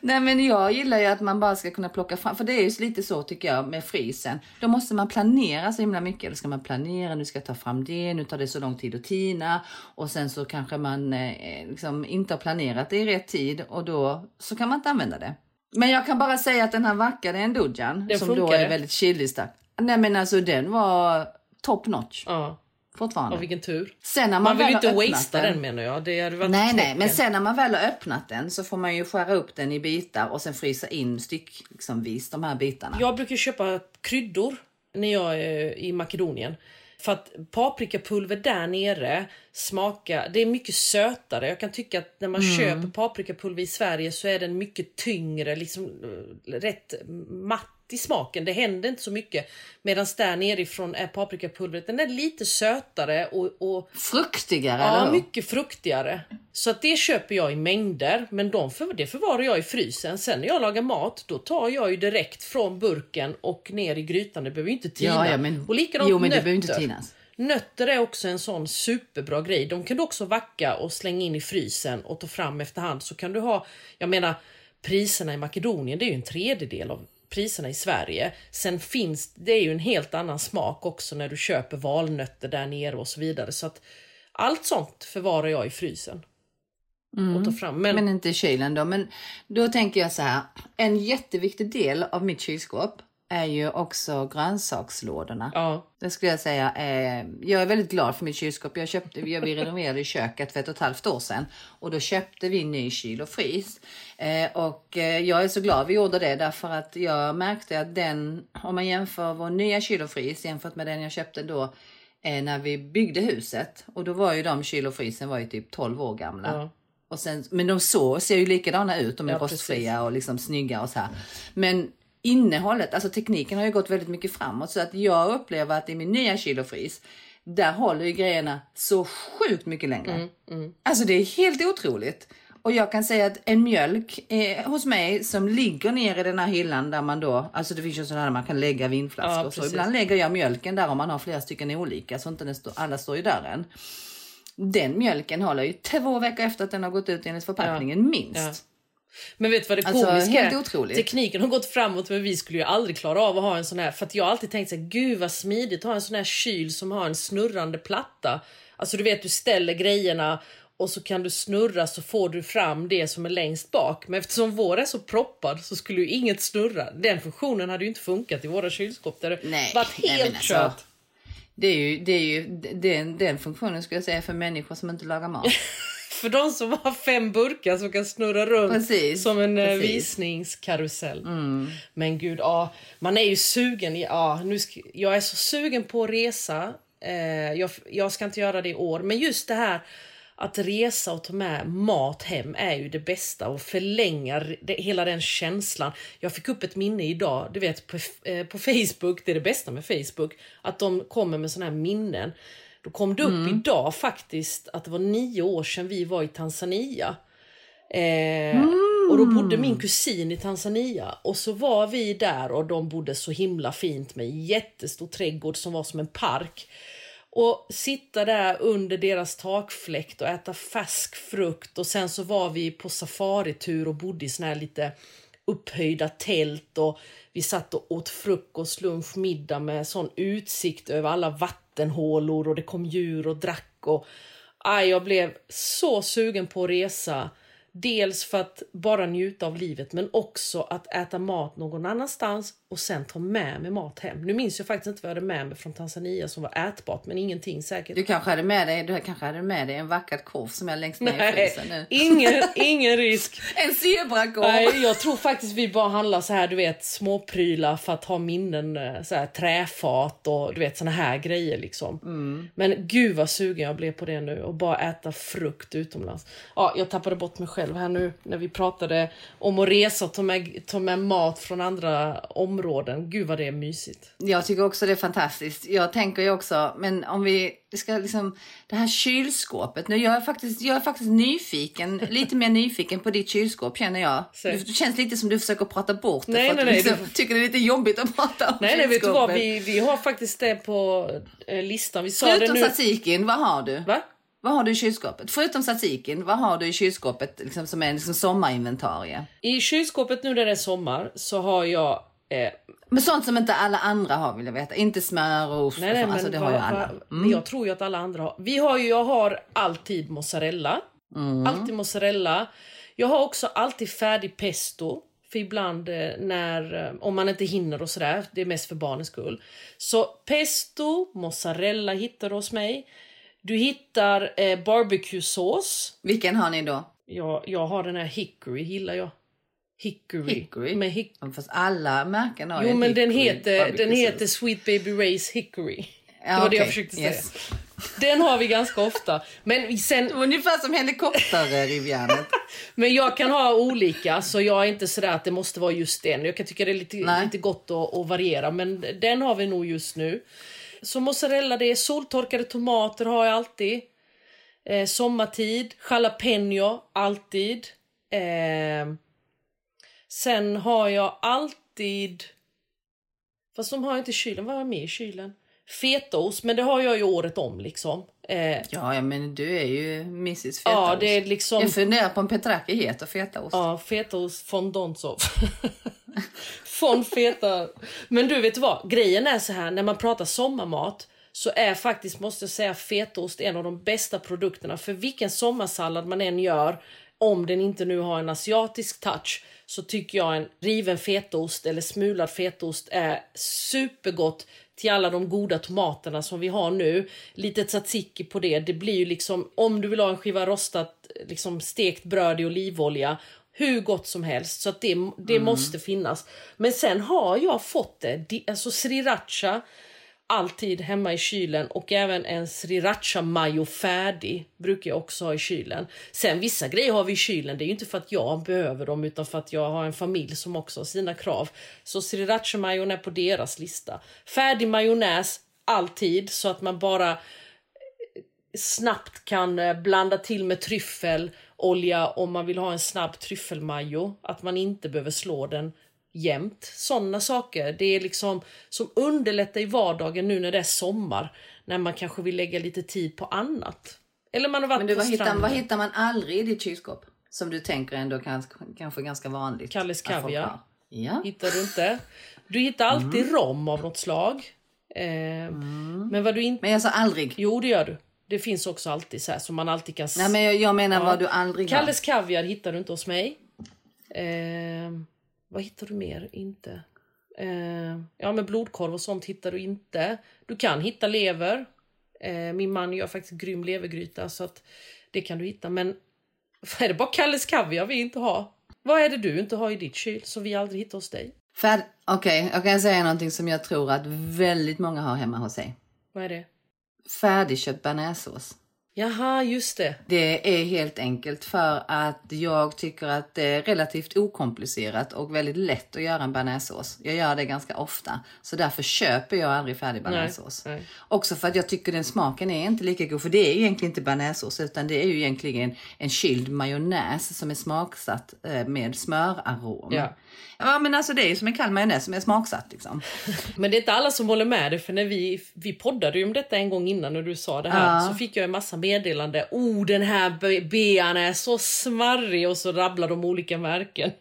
Nej men jag gillar ju att man bara ska kunna plocka fram, för det är ju lite så tycker jag med frysen. Då måste man planera så himla mycket. Eller ska man planera, nu ska jag ta fram det, nu tar det så lång tid att tina. Och sen så kanske man eh, liksom inte har planerat det i rätt tid och då så kan man inte använda det. Men jag kan bara säga att den här vackade endudjan Den som då funkade? är väldigt chilistark. Nej men alltså den var top notch Ja, fortfarande. och vilken tur. Sen när man, Man vill väl ju inte wastea den menar jag. Det hade varit Nej, nej, men sen när man väl har öppnat den så får man ju skära upp den i bitar och sen frysa in styck liksom vis de här bitarna. Jag brukar köpa kryddor när jag är i Makedonien. För att paprikapulver där nere smakar, det är mycket sötare. Jag kan tycka att när man Mm. köper paprikapulver i Sverige så är den mycket tyngre, liksom eh, rätt matt i smaken. Det händer inte så mycket. Medan där nerifrån är paprikapulvret, den är lite sötare och, och Fruktigare, Ja, mycket fruktigare. Så att det köper jag i mängder, men de för, det förvarar jag i frysen. Sen när jag lagar mat, då tar jag ju direkt från burken och ner i grytan. Det behöver ju inte tina. Ja, ja, men, och likadant jo, men det behöver inte tinas. Nötter är också en sån superbra grej. De kan du också vacka och slänga in i frysen och ta fram efterhand. Så kan du ha, jag menar, priserna i Makedonien, det är ju en tredjedel av priserna i Sverige. Sen finns det är ju en helt annan smak också när du köper valnötter där nere och så vidare. Så att allt sånt förvarar jag i frysen. Och tar fram. Men, Men inte i kylen då. Men då tänker jag så här. En jätteviktig del av mitt kylskåp är ju också grönsakslådorna. Ja. Det skulle jag säga. Eh, jag är väldigt glad för mitt kylskåp. Jag köpte, vi vi renoverade köket för ett och ett halvt år sedan och då köpte vi ny kyl och frys. Eh, och eh, jag är så glad vi gjorde det därför att jag märkte att den, om man jämför vår nya kyl och frys jämfört med den jag köpte då eh, när vi byggde huset och då var ju de kyl och frysen var ju typ 12 år gamla. Ja. Och sen, men de så, ser ju likadana ut, de är Ja, rostfria och liksom snygga och så här. Men innehållet, alltså tekniken har ju gått väldigt mycket framåt så att jag upplever att i min nya frys där håller ju grejerna så sjukt mycket längre. Alltså det är helt otroligt. Och jag kan säga att en mjölk eh, hos mig som ligger ner i den här hyllan där man då, alltså det finns ju sådana där man kan lägga vinflaskor Ja, så. Ibland lägger jag mjölken där om man har flera stycken olika så inte den står, alla står i dörren. Den mjölken håller ju två veckor efter att den har gått ut enligt förpackningen minst. Ja. Men vet du vad det Alltså, komiska är? Tekniken har gått framåt men vi skulle ju aldrig klara av att ha en sån här. För att jag har alltid tänkt så här, gud vad smidigt att ha en sån här kyl som har en snurrande platta. Alltså du vet, du ställer grejerna och så kan du snurra så får du fram det som är längst bak. Men eftersom vår är så proppad så skulle ju inget snurra. Den funktionen hade ju inte funkat i våra kylskåp. Det Nej, varit nej, helt alltså, kört. Det är ju, det är ju den, den funktionen skulle jag säga för människor som inte lagar mat. För de som har fem burkar som kan snurra runt Precis, som en eh, precis. Mm. visningskarusell. Men gud, ja, man är ju sugen. Ja, nu ska, jag är så sugen på att resa. Eh, jag, jag ska inte göra det i år, men just det här att resa och ta med mat hem är ju det bästa och förlänga det, hela den känslan. Jag fick upp ett minne idag, du vet på, eh, på Facebook, det är det bästa med Facebook, att de kommer med såna här minnen. Då kom det upp Mm. idag faktiskt att det var nio år sedan vi var i Tanzania. Eh, Mm. Och då bodde min kusin i Tanzania och så var vi där och de bodde så himla fint med jättestor trädgård som var som en park. Och sitta där under deras takfläkt och äta färsk frukt och sen så var vi på safaritur och bodde i såna här lite upphöjda tält och vi satt och åt frukost, lunch, middag med sån utsikt över alla vattenhålor och det kom djur och drack och aj, jag blev så sugen på att resa. Dels för att bara njuta av livet men också att äta mat någon annanstans och sen ta med mig mat hem. Nu minns jag faktiskt inte vad jag hade med mig från Tanzania som var ätbart men ingenting säkert. Du kanske hade med dig, du kanske hade med dig en vackad korv som är längst ner i Nej, frysen nu. ingen, ingen risk. En zebrakorv! Nej, jag tror faktiskt vi bara handlar så här, du vet, småprylar för att ha minnen, eh, så här träfat och du vet såna här grejer liksom. Men gud vad sugen jag blev på det nu och bara äta frukt utomlands. Ja, jag tappade bort mig själv här nu när vi pratade om att resa och ta med, ta med mat från andra områden. Gud vad det är mysigt. Jag tycker också det är fantastiskt. Jag tänker ju också, men om vi ska liksom, det här kylskåpet. Nu jag är faktiskt, jag är faktiskt nyfiken, lite mer nyfiken på ditt kylskåp känner jag. Det känns lite som du försöker prata bort det Nej, för att nej, du nej, liksom, du- tycker det är lite jobbigt att prata om Nej, nej, vet du vad? kylskåpet. Vi, vi har faktiskt det på eh, listan. Vi sa Förutom det nu. tzatzikin, vad har du? Va? Vad har du i kylskåpet? Förutom tzatzikin, vad har du i kylskåpet liksom, som är liksom sommarinventarie? I kylskåpet nu när det är sommar så har jag eh, Men sånt som inte alla andra har vill jag veta. Inte smör och ost Nej, nej, så. Alltså det har ju alla. Mm. Jag tror ju att alla andra har. Vi har ju, jag har alltid mozzarella. Mm. Alltid mozzarella. Jag har också alltid färdig pesto. För ibland eh, när, eh, om man inte hinner och sådär, det är mest för barnens skull. Så pesto, mozzarella hittar du hos mig. Du hittar eh, barbecue-sås. Vilken har ni då? Jag, jag har den här hickory, gillar jag. Hickory. Hickory? Med hic- Ja, Fast alla märken har jo men den heter, den heter. Sweet Baby Ray's Hickory. Ja, det var det jag försökte säga. Yes. Den har vi ganska ofta. Men, sen, Ungefär som helikopterrivjärnet. men jag kan ha olika, så jag är inte sådär att det måste vara just den. Jag kan tycka det är lite, Nej. lite gott att, att variera, men den har vi nog just nu. Så mozzarella, det är soltorkade tomater har jag alltid. Eh, sommartid, jalapeno, alltid. Eh, sen har jag alltid... Fast de har jag inte i kylen. Vad har jag med i kylen? Fetaost, men det har jag ju året om liksom. Eh, Ja, ja, men du är ju Mrs Fetaost. ja, det är liksom... Jag funderar på om Petraki heter fetaost. Ja, fetaost fondontsov. Från feta. Men du vet du vad, grejen är så här när man pratar sommarmat så är faktiskt, måste jag säga, fetaost en av de bästa produkterna. För vilken sommarsallad man än gör om den inte nu har en asiatisk touch så tycker jag en riven fetaost eller smulad fetaost är supergott till alla de goda tomaterna som vi har nu. Lite tzatziki på det. Det blir ju liksom, om du vill ha en skiva rostat liksom stekt bröd i olivolja hur gott som helst. Så att det, det mm. måste finnas. Men sen har jag fått det, alltså sriracha alltid hemma i kylen och även en sriracha mayo färdig brukar jag också ha i kylen. Sen vissa grejer har vi i kylen, det är ju inte för att jag behöver dem utan för att jag har en familj som också har sina krav. Så sriracha mayon är på deras lista. Färdig majonnäs alltid så att man bara eh, snabbt kan eh, blanda till med tryffelolja om man vill ha en snabb tryffelmajo. Att man inte behöver slå den jämt. Sådana saker. Det är liksom som underlättar i vardagen nu när det är sommar. När man kanske vill lägga lite tid på annat. Eller man har varit Men du, på vad, stranden. hittar, vad hittar man aldrig i ditt kylskåp? Som du tänker ändå kanske, kanske ganska vanligt. Kalles kaviar. Ja. Hittar du inte. Du hittar alltid rom av något slag. Eh, Men vad du inte... Men jag sa aldrig. Jo, det gör du. Det finns också alltid så här som man alltid kan... Nej men jag, jag menar Ja. vad du aldrig. Kalles kaviar hittar du inte hos mig. Eh, vad hittar du mer? Inte. Eh, ja, men blodkorv och sånt hittar du inte. Du kan hitta lever. Eh, min man gör faktiskt grym levergryta så att det kan du hitta. Men är det bara Kalles kaviar vi inte har? Vad är det du inte har i ditt kyl som vi aldrig hittar hos dig? Okej, jag kan säga någonting som jag tror att väldigt många har hemma hos sig. Vad är det? Färdigköpt bearnaisesås. Jaha, just det. Det är helt enkelt för att jag tycker att det är relativt okomplicerat och väldigt lätt att göra en bearnaisesås. Jag gör det ganska ofta. Så därför köper jag aldrig färdig bearnaisesås. Också för att jag tycker den smaken är inte lika god. För det är egentligen inte bearnaisesås utan det är ju egentligen en kyld majonnäs som är smaksatt eh, med smörarom. Ja. ja men alltså det är ju som en kall majonnäs som är smaksatt liksom. Men det är inte alla som håller med dig, för när vi, vi poddade ju om detta en gång innan när du sa det här, så fick jag en massa meddelande. Oh, den här be- bean är så smarrig och så rabblar de olika märken.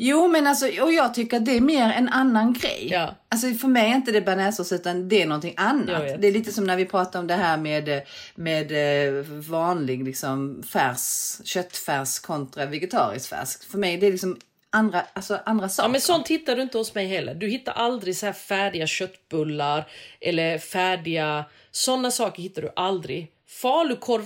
Jo men alltså, och jag tycker att det är mer en annan grej. Ja. Alltså för mig är inte det bearnaisesås utan det är någonting annat. Det är lite som när vi pratar om det här med, med eh, vanlig liksom färs, köttfärs kontra vegetarisk färs. För mig det är liksom andra, alltså andra saker. Ja, men sånt hittar du inte hos mig heller. Du hittar aldrig så här färdiga köttbullar eller färdiga... Såna saker hittar du aldrig. Falukorv,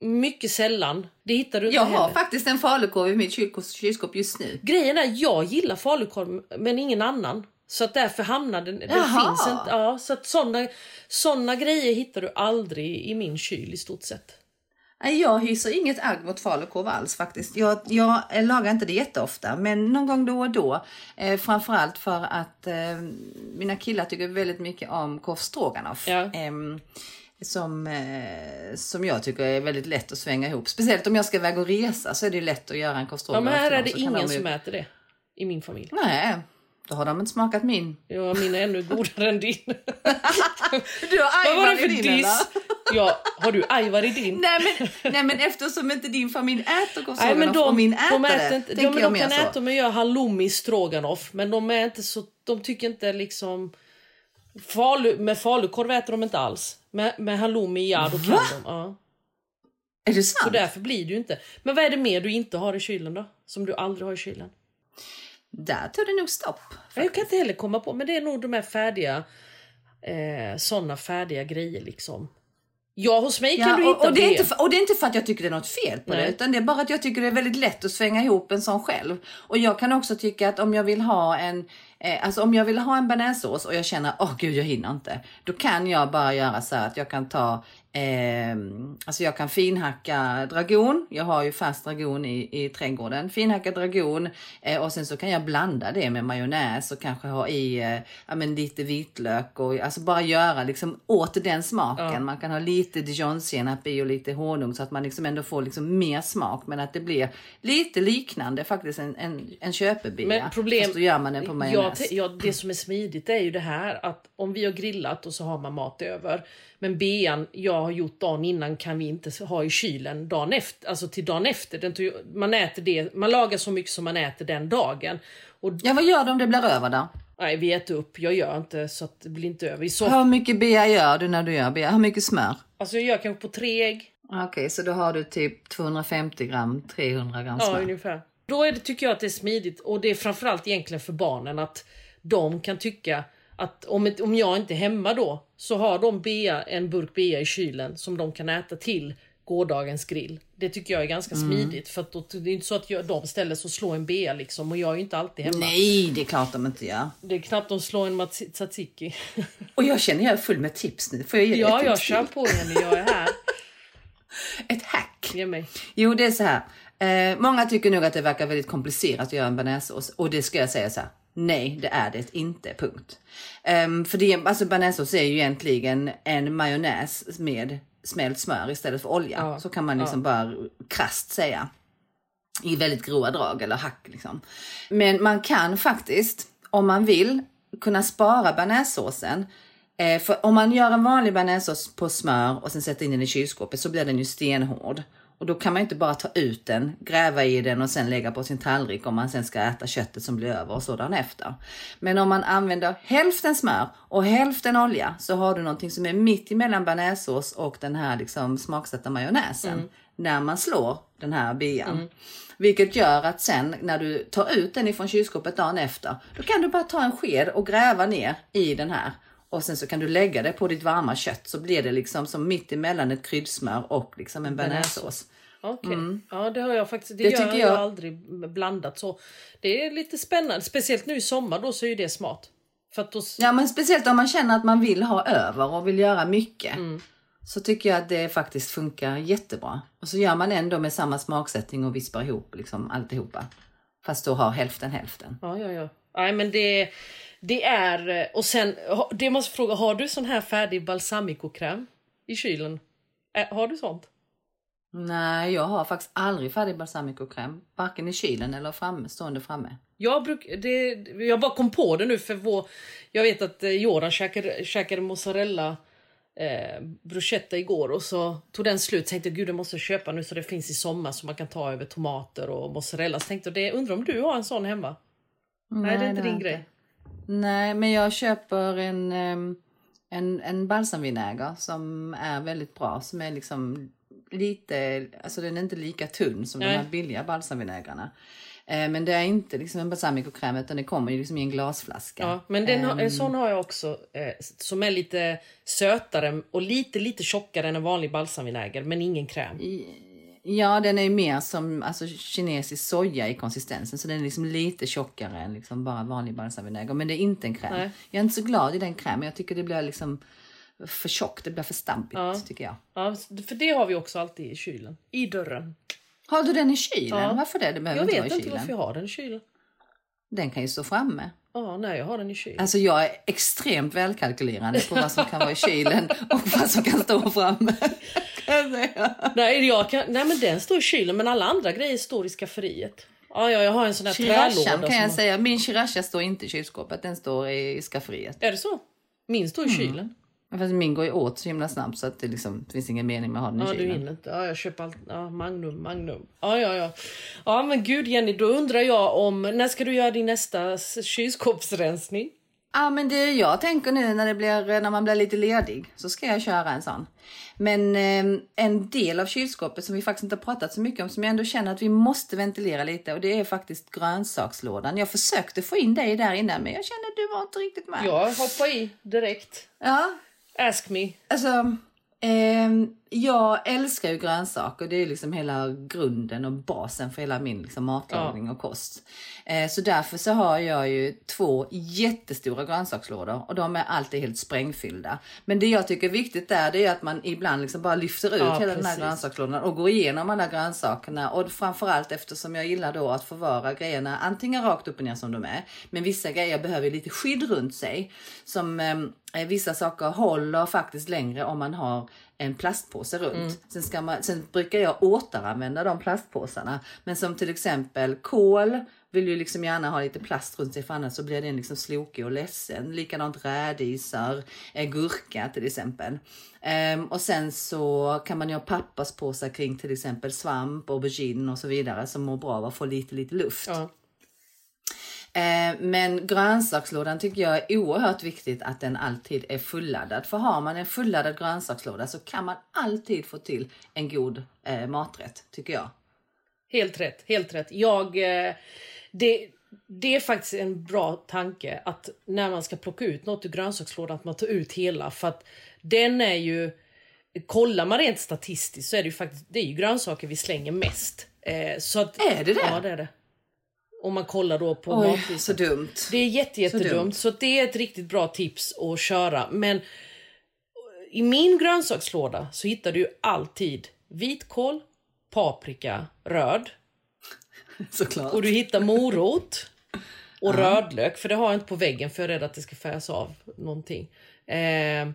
mycket sällan. Det hittar du inte jag heller. har faktiskt en falukorv i mitt kyl- kylskåp just nu. Grejen är, jag gillar falukorv men ingen annan. Så att därför hamnar den... den finns inte, ja, så att såna, såna grejer hittar du aldrig i min kyl i stort sett. Nej, Jag hyser inget agg mot falukorv alls faktiskt. Jag, jag eh, lagar inte det jätteofta, men någon gång då och då. Eh, framförallt för att eh, mina killar tycker väldigt mycket om korv. Ja. Ehm, som, eh, som jag tycker är väldigt lätt att svänga ihop. Speciellt om jag ska iväg och resa så är det lätt att göra en korv Ja, men här är det ingen de ju- som äter det i min familj. Nej, då har de inte smakat min. Ja, min är ännu godare än din. Du har Ajvar för i din diss? Ja, har du ajvar i din? Nej men, nej men eftersom inte din familj äter korv Nej, men stroganoff och min äter de äter det, inte, jag de kan så. äta om jag gör halloumi stroganoff, men de är inte så, de tycker inte liksom... Falu, med falukorv äter de inte alls. Med, med halloumi, ja då kan de. Ja. Är det Så sant? därför blir det inte. Men vad är det mer du inte har i kylen då? Som du aldrig har i kylen? Där tog det nog stopp. Jag kan inte heller komma på, men det är nog de här färdiga, eh, såna färdiga grejer liksom. Ja, hos mig kan Ja, du hitta och, och, det är det. inte för, och det är inte för att jag tycker det är något fel på Nej. det utan det är bara att jag tycker det är väldigt lätt att svänga ihop en sån själv. Och jag kan också tycka att om jag vill ha en eh, Alltså om jag vill ha en bearnaisesås och jag känner åh gud jag hinner inte. Då kan jag bara göra så här att jag kan ta eh, Alltså jag kan finhacka dragon. Jag har ju färsk dragon i, i trädgården. Finhacka dragon eh, och sen så kan jag blanda det med majonnäs och kanske ha i eh, ja, men lite vitlök och alltså bara göra liksom åt den smaken. Man kan ha lite dijonsenap i och lite honung så att man liksom ändå får liksom mer smak men att det blir lite liknande faktiskt en, en, en köpebea. Men problem, Fast då gör man den på majonnäs. Te- ja, det som är smidigt är ju det här att om vi har grillat och så har man mat över. Men bean jag har gjort dagen innan kan vi inte ha i kylen dagen efter, alltså till dagen efter. Den man, äter det, man lagar så mycket som man äter den dagen. Och Ja vad gör du om det blir över då? nej, vi äter upp, jag gör inte så att det blir inte över. Så, Hur mycket bea gör du när du gör bea? Hur mycket smör? alltså jag gör kanske på tre ägg. Okej, så då har du typ 250 gram, 300 gram Ja, smör. ungefär. Då är det, tycker jag att det är smidigt och det är framförallt egentligen för barnen att de kan tycka att om, om jag inte är hemma då så har de bea, en burk bea i kylen som de kan äta till gårdagens grill. Det tycker jag är ganska Mm. smidigt för att då, det är inte så att jag, de ställer sig och slår en bea liksom och jag är ju inte alltid hemma. Nej, det är klart de inte gör. Det är knappt de slår en tzatziki. Och jag känner jag är full med tips nu. Får jag ge ja, ett jag tips kör på Jenny, jag är här. Ett hack. Ge mig. Jo, det är så här. Eh, många tycker nog att det verkar väldigt komplicerat att göra en bearnaisesås och det ska jag säga så här. Nej, det är det inte. Punkt. Um, för det, alltså bearnaisesås är ju egentligen en majonnäs med smält smör istället för olja. Ja, Så kan man liksom bara krasst säga. I väldigt grova drag eller hack liksom. Men man kan faktiskt, om man vill, kunna spara bearnaisesåsen. Eh, för om man gör en vanlig bearnaisesås på smör och sen sätter in den i kylskåpet så blir den ju stenhård. Och då kan man inte bara ta ut den, gräva i den och sen lägga på sin tallrik om man sen ska äta köttet som blir över och sådan efter. Men om man använder hälften smör och hälften olja så har du någonting som är mitt emellan bearnaisesås och den här liksom smaksatta majonnäsen. När man slår den här bian. Vilket gör att sen när du tar ut den ifrån kylskåpet dagen efter, då kan du bara ta en sked och gräva ner i den här. Och sen så kan du lägga det på ditt varma kött så blir det liksom som mitt emellan ett kryddsmör och liksom en bearnaisesås. Okej, ja det har jag faktiskt. Det, Det gör jag jag- aldrig blandat så. Det är lite spännande, speciellt nu i sommar då så är ju det smart. För då, Ja men speciellt om man känner att man vill ha över och vill göra mycket. Så tycker jag att det faktiskt funkar jättebra. Och så gör man ändå med samma smaksättning och vispar ihop liksom alltihopa. Fast då har hälften hälften. Ja, ja, ja. Nej, men det, det är... Och sen, ha- det måste jag fråga, har du sån här färdig balsamicokräm i kylen? Har du sånt? Nej, jag har faktiskt aldrig färdig balsamicokräm. Varken i kylen eller framme, stående framme. Jag, bruk, det, jag bara kom på det nu för vår, jag vet att eh, Joran käkade, käkade mozzarella eh, bruschetta igår och så tog den slut. Tänkte gud det måste jag köpa nu så det finns i sommar så man kan ta över tomater och mozzarella. Så tänkte jag, undrar om du har en sån hemma? Nej, det är inte din jag grej. Nej, men jag köper en, ehm, en, en balsamvinäger som är väldigt bra. Som är liksom lite, alltså den är inte lika tunn som Nej. de här billiga balsamvinägrarna. Eh, Men det är inte liksom en balsamicokräm utan det kommer ju liksom i en glasflaska. Ja, men den, har- Ehm, en sån har jag också eh, som är lite sötare och lite lite tjockare än en vanlig balsamvinäger men ingen kräm. Ja, den är mer som alltså, kinesisk soja i konsistensen. Så den är liksom lite tjockare än liksom bara vanlig balsamvinäger. Men det är inte en kräm. Nej. Jag är inte så glad i den krämen. Jag tycker det blir liksom för tjockt. Det blir för stampigt Ja. tycker jag. Ja, för det har vi också alltid i kylen. I dörren. Har du den i kylen? Ja. Varför det? Det behöver Jag inte vara vet i inte kylen. varför jag har den i kylen. Den kan ju stå framme. Ja, nej jag har den i kylen. Alltså jag är extremt välkalkylerande på vad som kan vara i kylen och vad som kan stå framme. Kan jag säga. Nej, jag kan, nej men den står i kylen men alla andra grejer står i skafferiet. Ja, ja jag har en sån här trälåda. Kan jag som- säga. Min sriracha står inte i kylskåpet. Den står i skafferiet. Är det så? Min står i Mm. kylen. Fast min går ju åt så himla snabbt så att det, liksom, det finns ingen mening med att ha den i Ja, du kylen. hinner inte. Ja, jag köper allt. Ja, Magnum, Magnum. Ja, ja, ja. Ja, men gud Jenny, då undrar jag om... När ska du göra din nästa kylskåpsrensning? Ja men det jag tänker nu när, det blir, när man blir lite ledig så ska jag köra en sån. Men eh, en del av kylskåpet som vi faktiskt inte har pratat så mycket om som jag ändå känner att vi måste ventilera lite och det är faktiskt grönsakslådan. Jag försökte få in dig där inne men jag kände att du var inte riktigt med. Jag hoppar i direkt. Ja, Ask me. Alltså, ehm, jag älskar ju grönsaker. Det är liksom hela grunden och basen för hela min liksom, matlagning och kost. Eh, så därför så har jag ju två jättestora grönsakslådor och de är alltid helt sprängfyllda. Men det jag tycker är viktigt där det är att man ibland liksom bara lyfter ut Ja, hela den här precis. grönsakslådan och går igenom alla grönsakerna. Och framförallt eftersom jag gillar då att förvara grejerna antingen rakt upp och ner som de är. Men vissa grejer behöver lite skydd runt sig. Som eh, vissa saker håller faktiskt längre om man har en plastpåse runt. Mm. Sen, ska man, sen brukar jag återanvända de plastpåsarna. Men som till exempel kål vill ju liksom gärna ha lite plast runt sig för annars så blir den liksom slokig och ledsen. Likadant rädisor, gurka till exempel. Ehm, och sen så kan man ju ha papperspåsar kring till exempel svamp, aubergine och så vidare som mår bra av att få lite, lite luft. Ja. Eh, men grönsakslådan tycker jag är oerhört viktigt att den alltid är fulladdad. För har man en fulladdad grönsakslåda så kan man alltid få till en god eh, maträtt, tycker jag. Helt rätt, helt rätt. Jag, eh, det, det är faktiskt en bra tanke att när man ska plocka ut något ur grönsakslådan att man tar ut hela för att den är ju Kollar man rent statistiskt så är det ju faktiskt det är grönsaker vi slänger mest. Eh, så att, Är det det? Ja det är det. Om man kollar då på Oj, matlistan. så dumt. Det är jätte, Så jättedumt. dumt. Så, att det är ett riktigt bra tips att köra. Men i min grönsakslåda så hittar du alltid vitkål, paprika, röd. Såklart. Och du hittar morot och rödlök. För det har jag inte på väggen för jag är rädd att det ska färgas av någonting. Eh,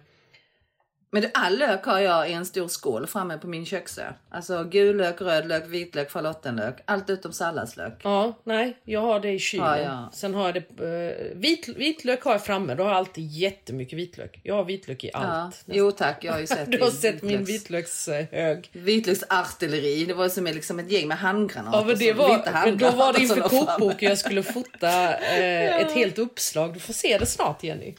Men det- all lök har jag i en stor skål framme på min köksö. Alltså gul lök, röd lök, vitlök, schalottenlök. Allt utom salladslök. ja, nej, jag har det i kylen. Ja, ja. Sen har jag det... Eh, vit, vitlök har jag framme. Då har jag alltid jättemycket vitlök. Jag har vitlök i Ja. allt. Jo tack, jag har ju sett Du har sett min vitlöks- vitlökshög. Vitlöksartilleri. Det var som liksom ett gäng med handgranater. Ja, men det var, men då var det inför kokboken jag skulle fota eh, ett helt uppslag. Du får se det snart Jenny.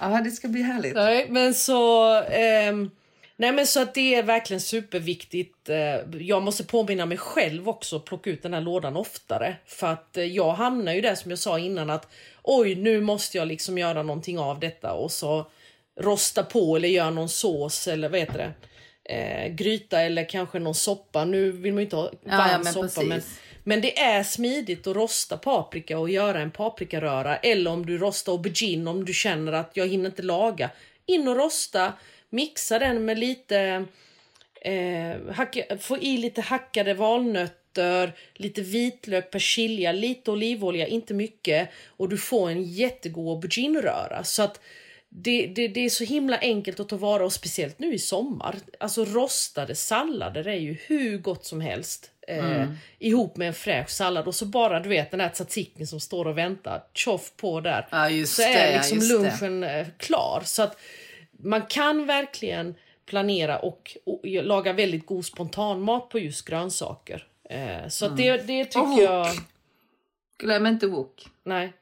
Ja, det ska bli härligt. Nej, men så... ehm, nej, men så att det är verkligen superviktigt. Eh, jag måste påminna mig själv också att plocka ut den här lådan oftare. För att eh, jag hamnar ju där som jag sa innan att oj, nu måste jag liksom göra någonting av detta och så rosta på eller göra någon sås eller vad heter det? Eh, gryta eller kanske någon soppa. Nu vill man ju inte ha varm ja, men soppa precis. men men det är smidigt att rosta paprika och göra en paprikaröra. Eller om du rostar aubergine om du känner att jag hinner inte laga. In och rosta, mixa den med lite... Eh, hacka, få i lite hackade valnötter, lite vitlök, persilja, lite olivolja, inte mycket. Och du får en jättegod aubergine-röra. Så att det, det, det är så himla enkelt att ta vara och speciellt nu i sommar. Alltså rostade sallader är ju hur gott som helst. Eh, Ihop med en fräsch sallad och så bara du vet den där tzatzikin som står och väntar. Tjoff på där. Ja, så det, är ja, liksom det. lunchen eh, klar. Så att man kan verkligen planera och, och laga väldigt god spontanmat på just grönsaker. Eh, så att det, det tycker Och jag... Glöm inte wok. Nej.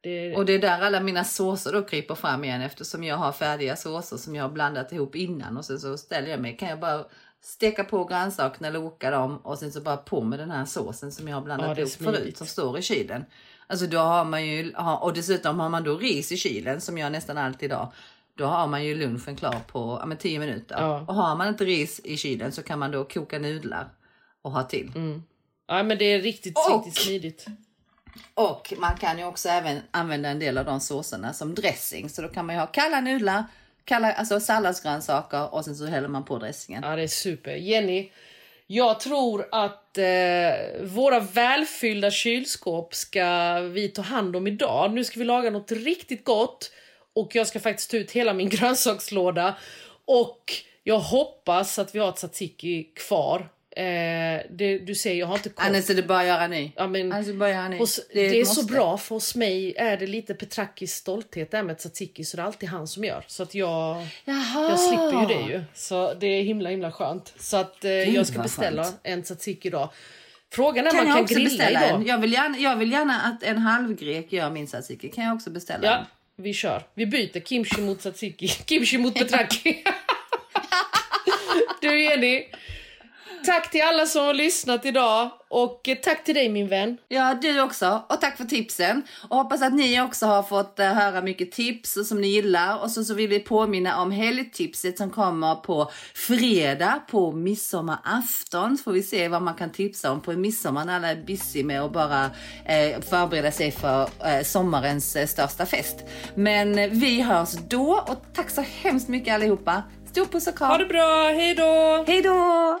Det, Och det är där alla mina såser då kryper fram igen eftersom jag har färdiga såser som jag har blandat ihop innan och sen så ställer jag mig. Kan jag bara steka på grönsakerna eller oka dem och sen så bara på med den här såsen som jag har blandat Ja, ihop förut som står i kylen. Alltså då har man ju, och dessutom har man då ris i kylen som jag nästan alltid har. Då har man ju lunchen klar på ja, men 10 minuter. Ja. Och har man inte ris i kylen så kan man då koka nudlar och ha till. ja, men det är riktigt, Och- riktigt smidigt. Och man kan ju också även använda en del av de såserna som dressing. Så då kan man ju ha kalla nudlar, kalla, alltså salladsgrönsaker och sen så häller man på dressingen. Ja, det är super. Jenny, jag tror att eh, våra välfyllda kylskåp ska vi ta hand om idag. Nu ska vi laga något riktigt gott och jag ska faktiskt ta ut hela min grönsakslåda. Och jag hoppas att vi har tzatziki kvar. Eh, det, du ser, jag har inte koll. Annars är det bara att göra ny. Ja, men, det bara att göra ny. hos, det, är ett så måste. bra för hos mig är det lite Petrakis stolthet där med tzatziki så det är alltid han som gör. Så att jag, Jaha. jag slipper ju det ju. Så det är himla himla skönt. Så att eh, jag ska beställa skönt. en tzatziki idag. Frågan är om Kan man jag kan också grilla beställa idag. en? Jag vill, gärna, jag vill gärna att en halvgrek gör min tzatziki. Kan jag också beställa Ja, en? vi kör. Vi byter kimchi mot tzatziki. Kimchi mot Petraki. du Jenny. Tack till alla som har lyssnat idag. Och tack till dig min vän. Ja, du också. Och tack för tipsen. Och hoppas att ni också har fått eh, höra mycket tips som ni gillar. Och så, så vill vi påminna om helgtipset som kommer på fredag på midsommarafton. Så får vi se vad man kan tipsa om på midsommar när alla är busy med att bara eh, förbereda sig för eh, sommarens eh, största fest. Men eh, vi hörs då och tack så hemskt mycket allihopa. Stor puss och kram. Ha det bra. Hej då. Hej då!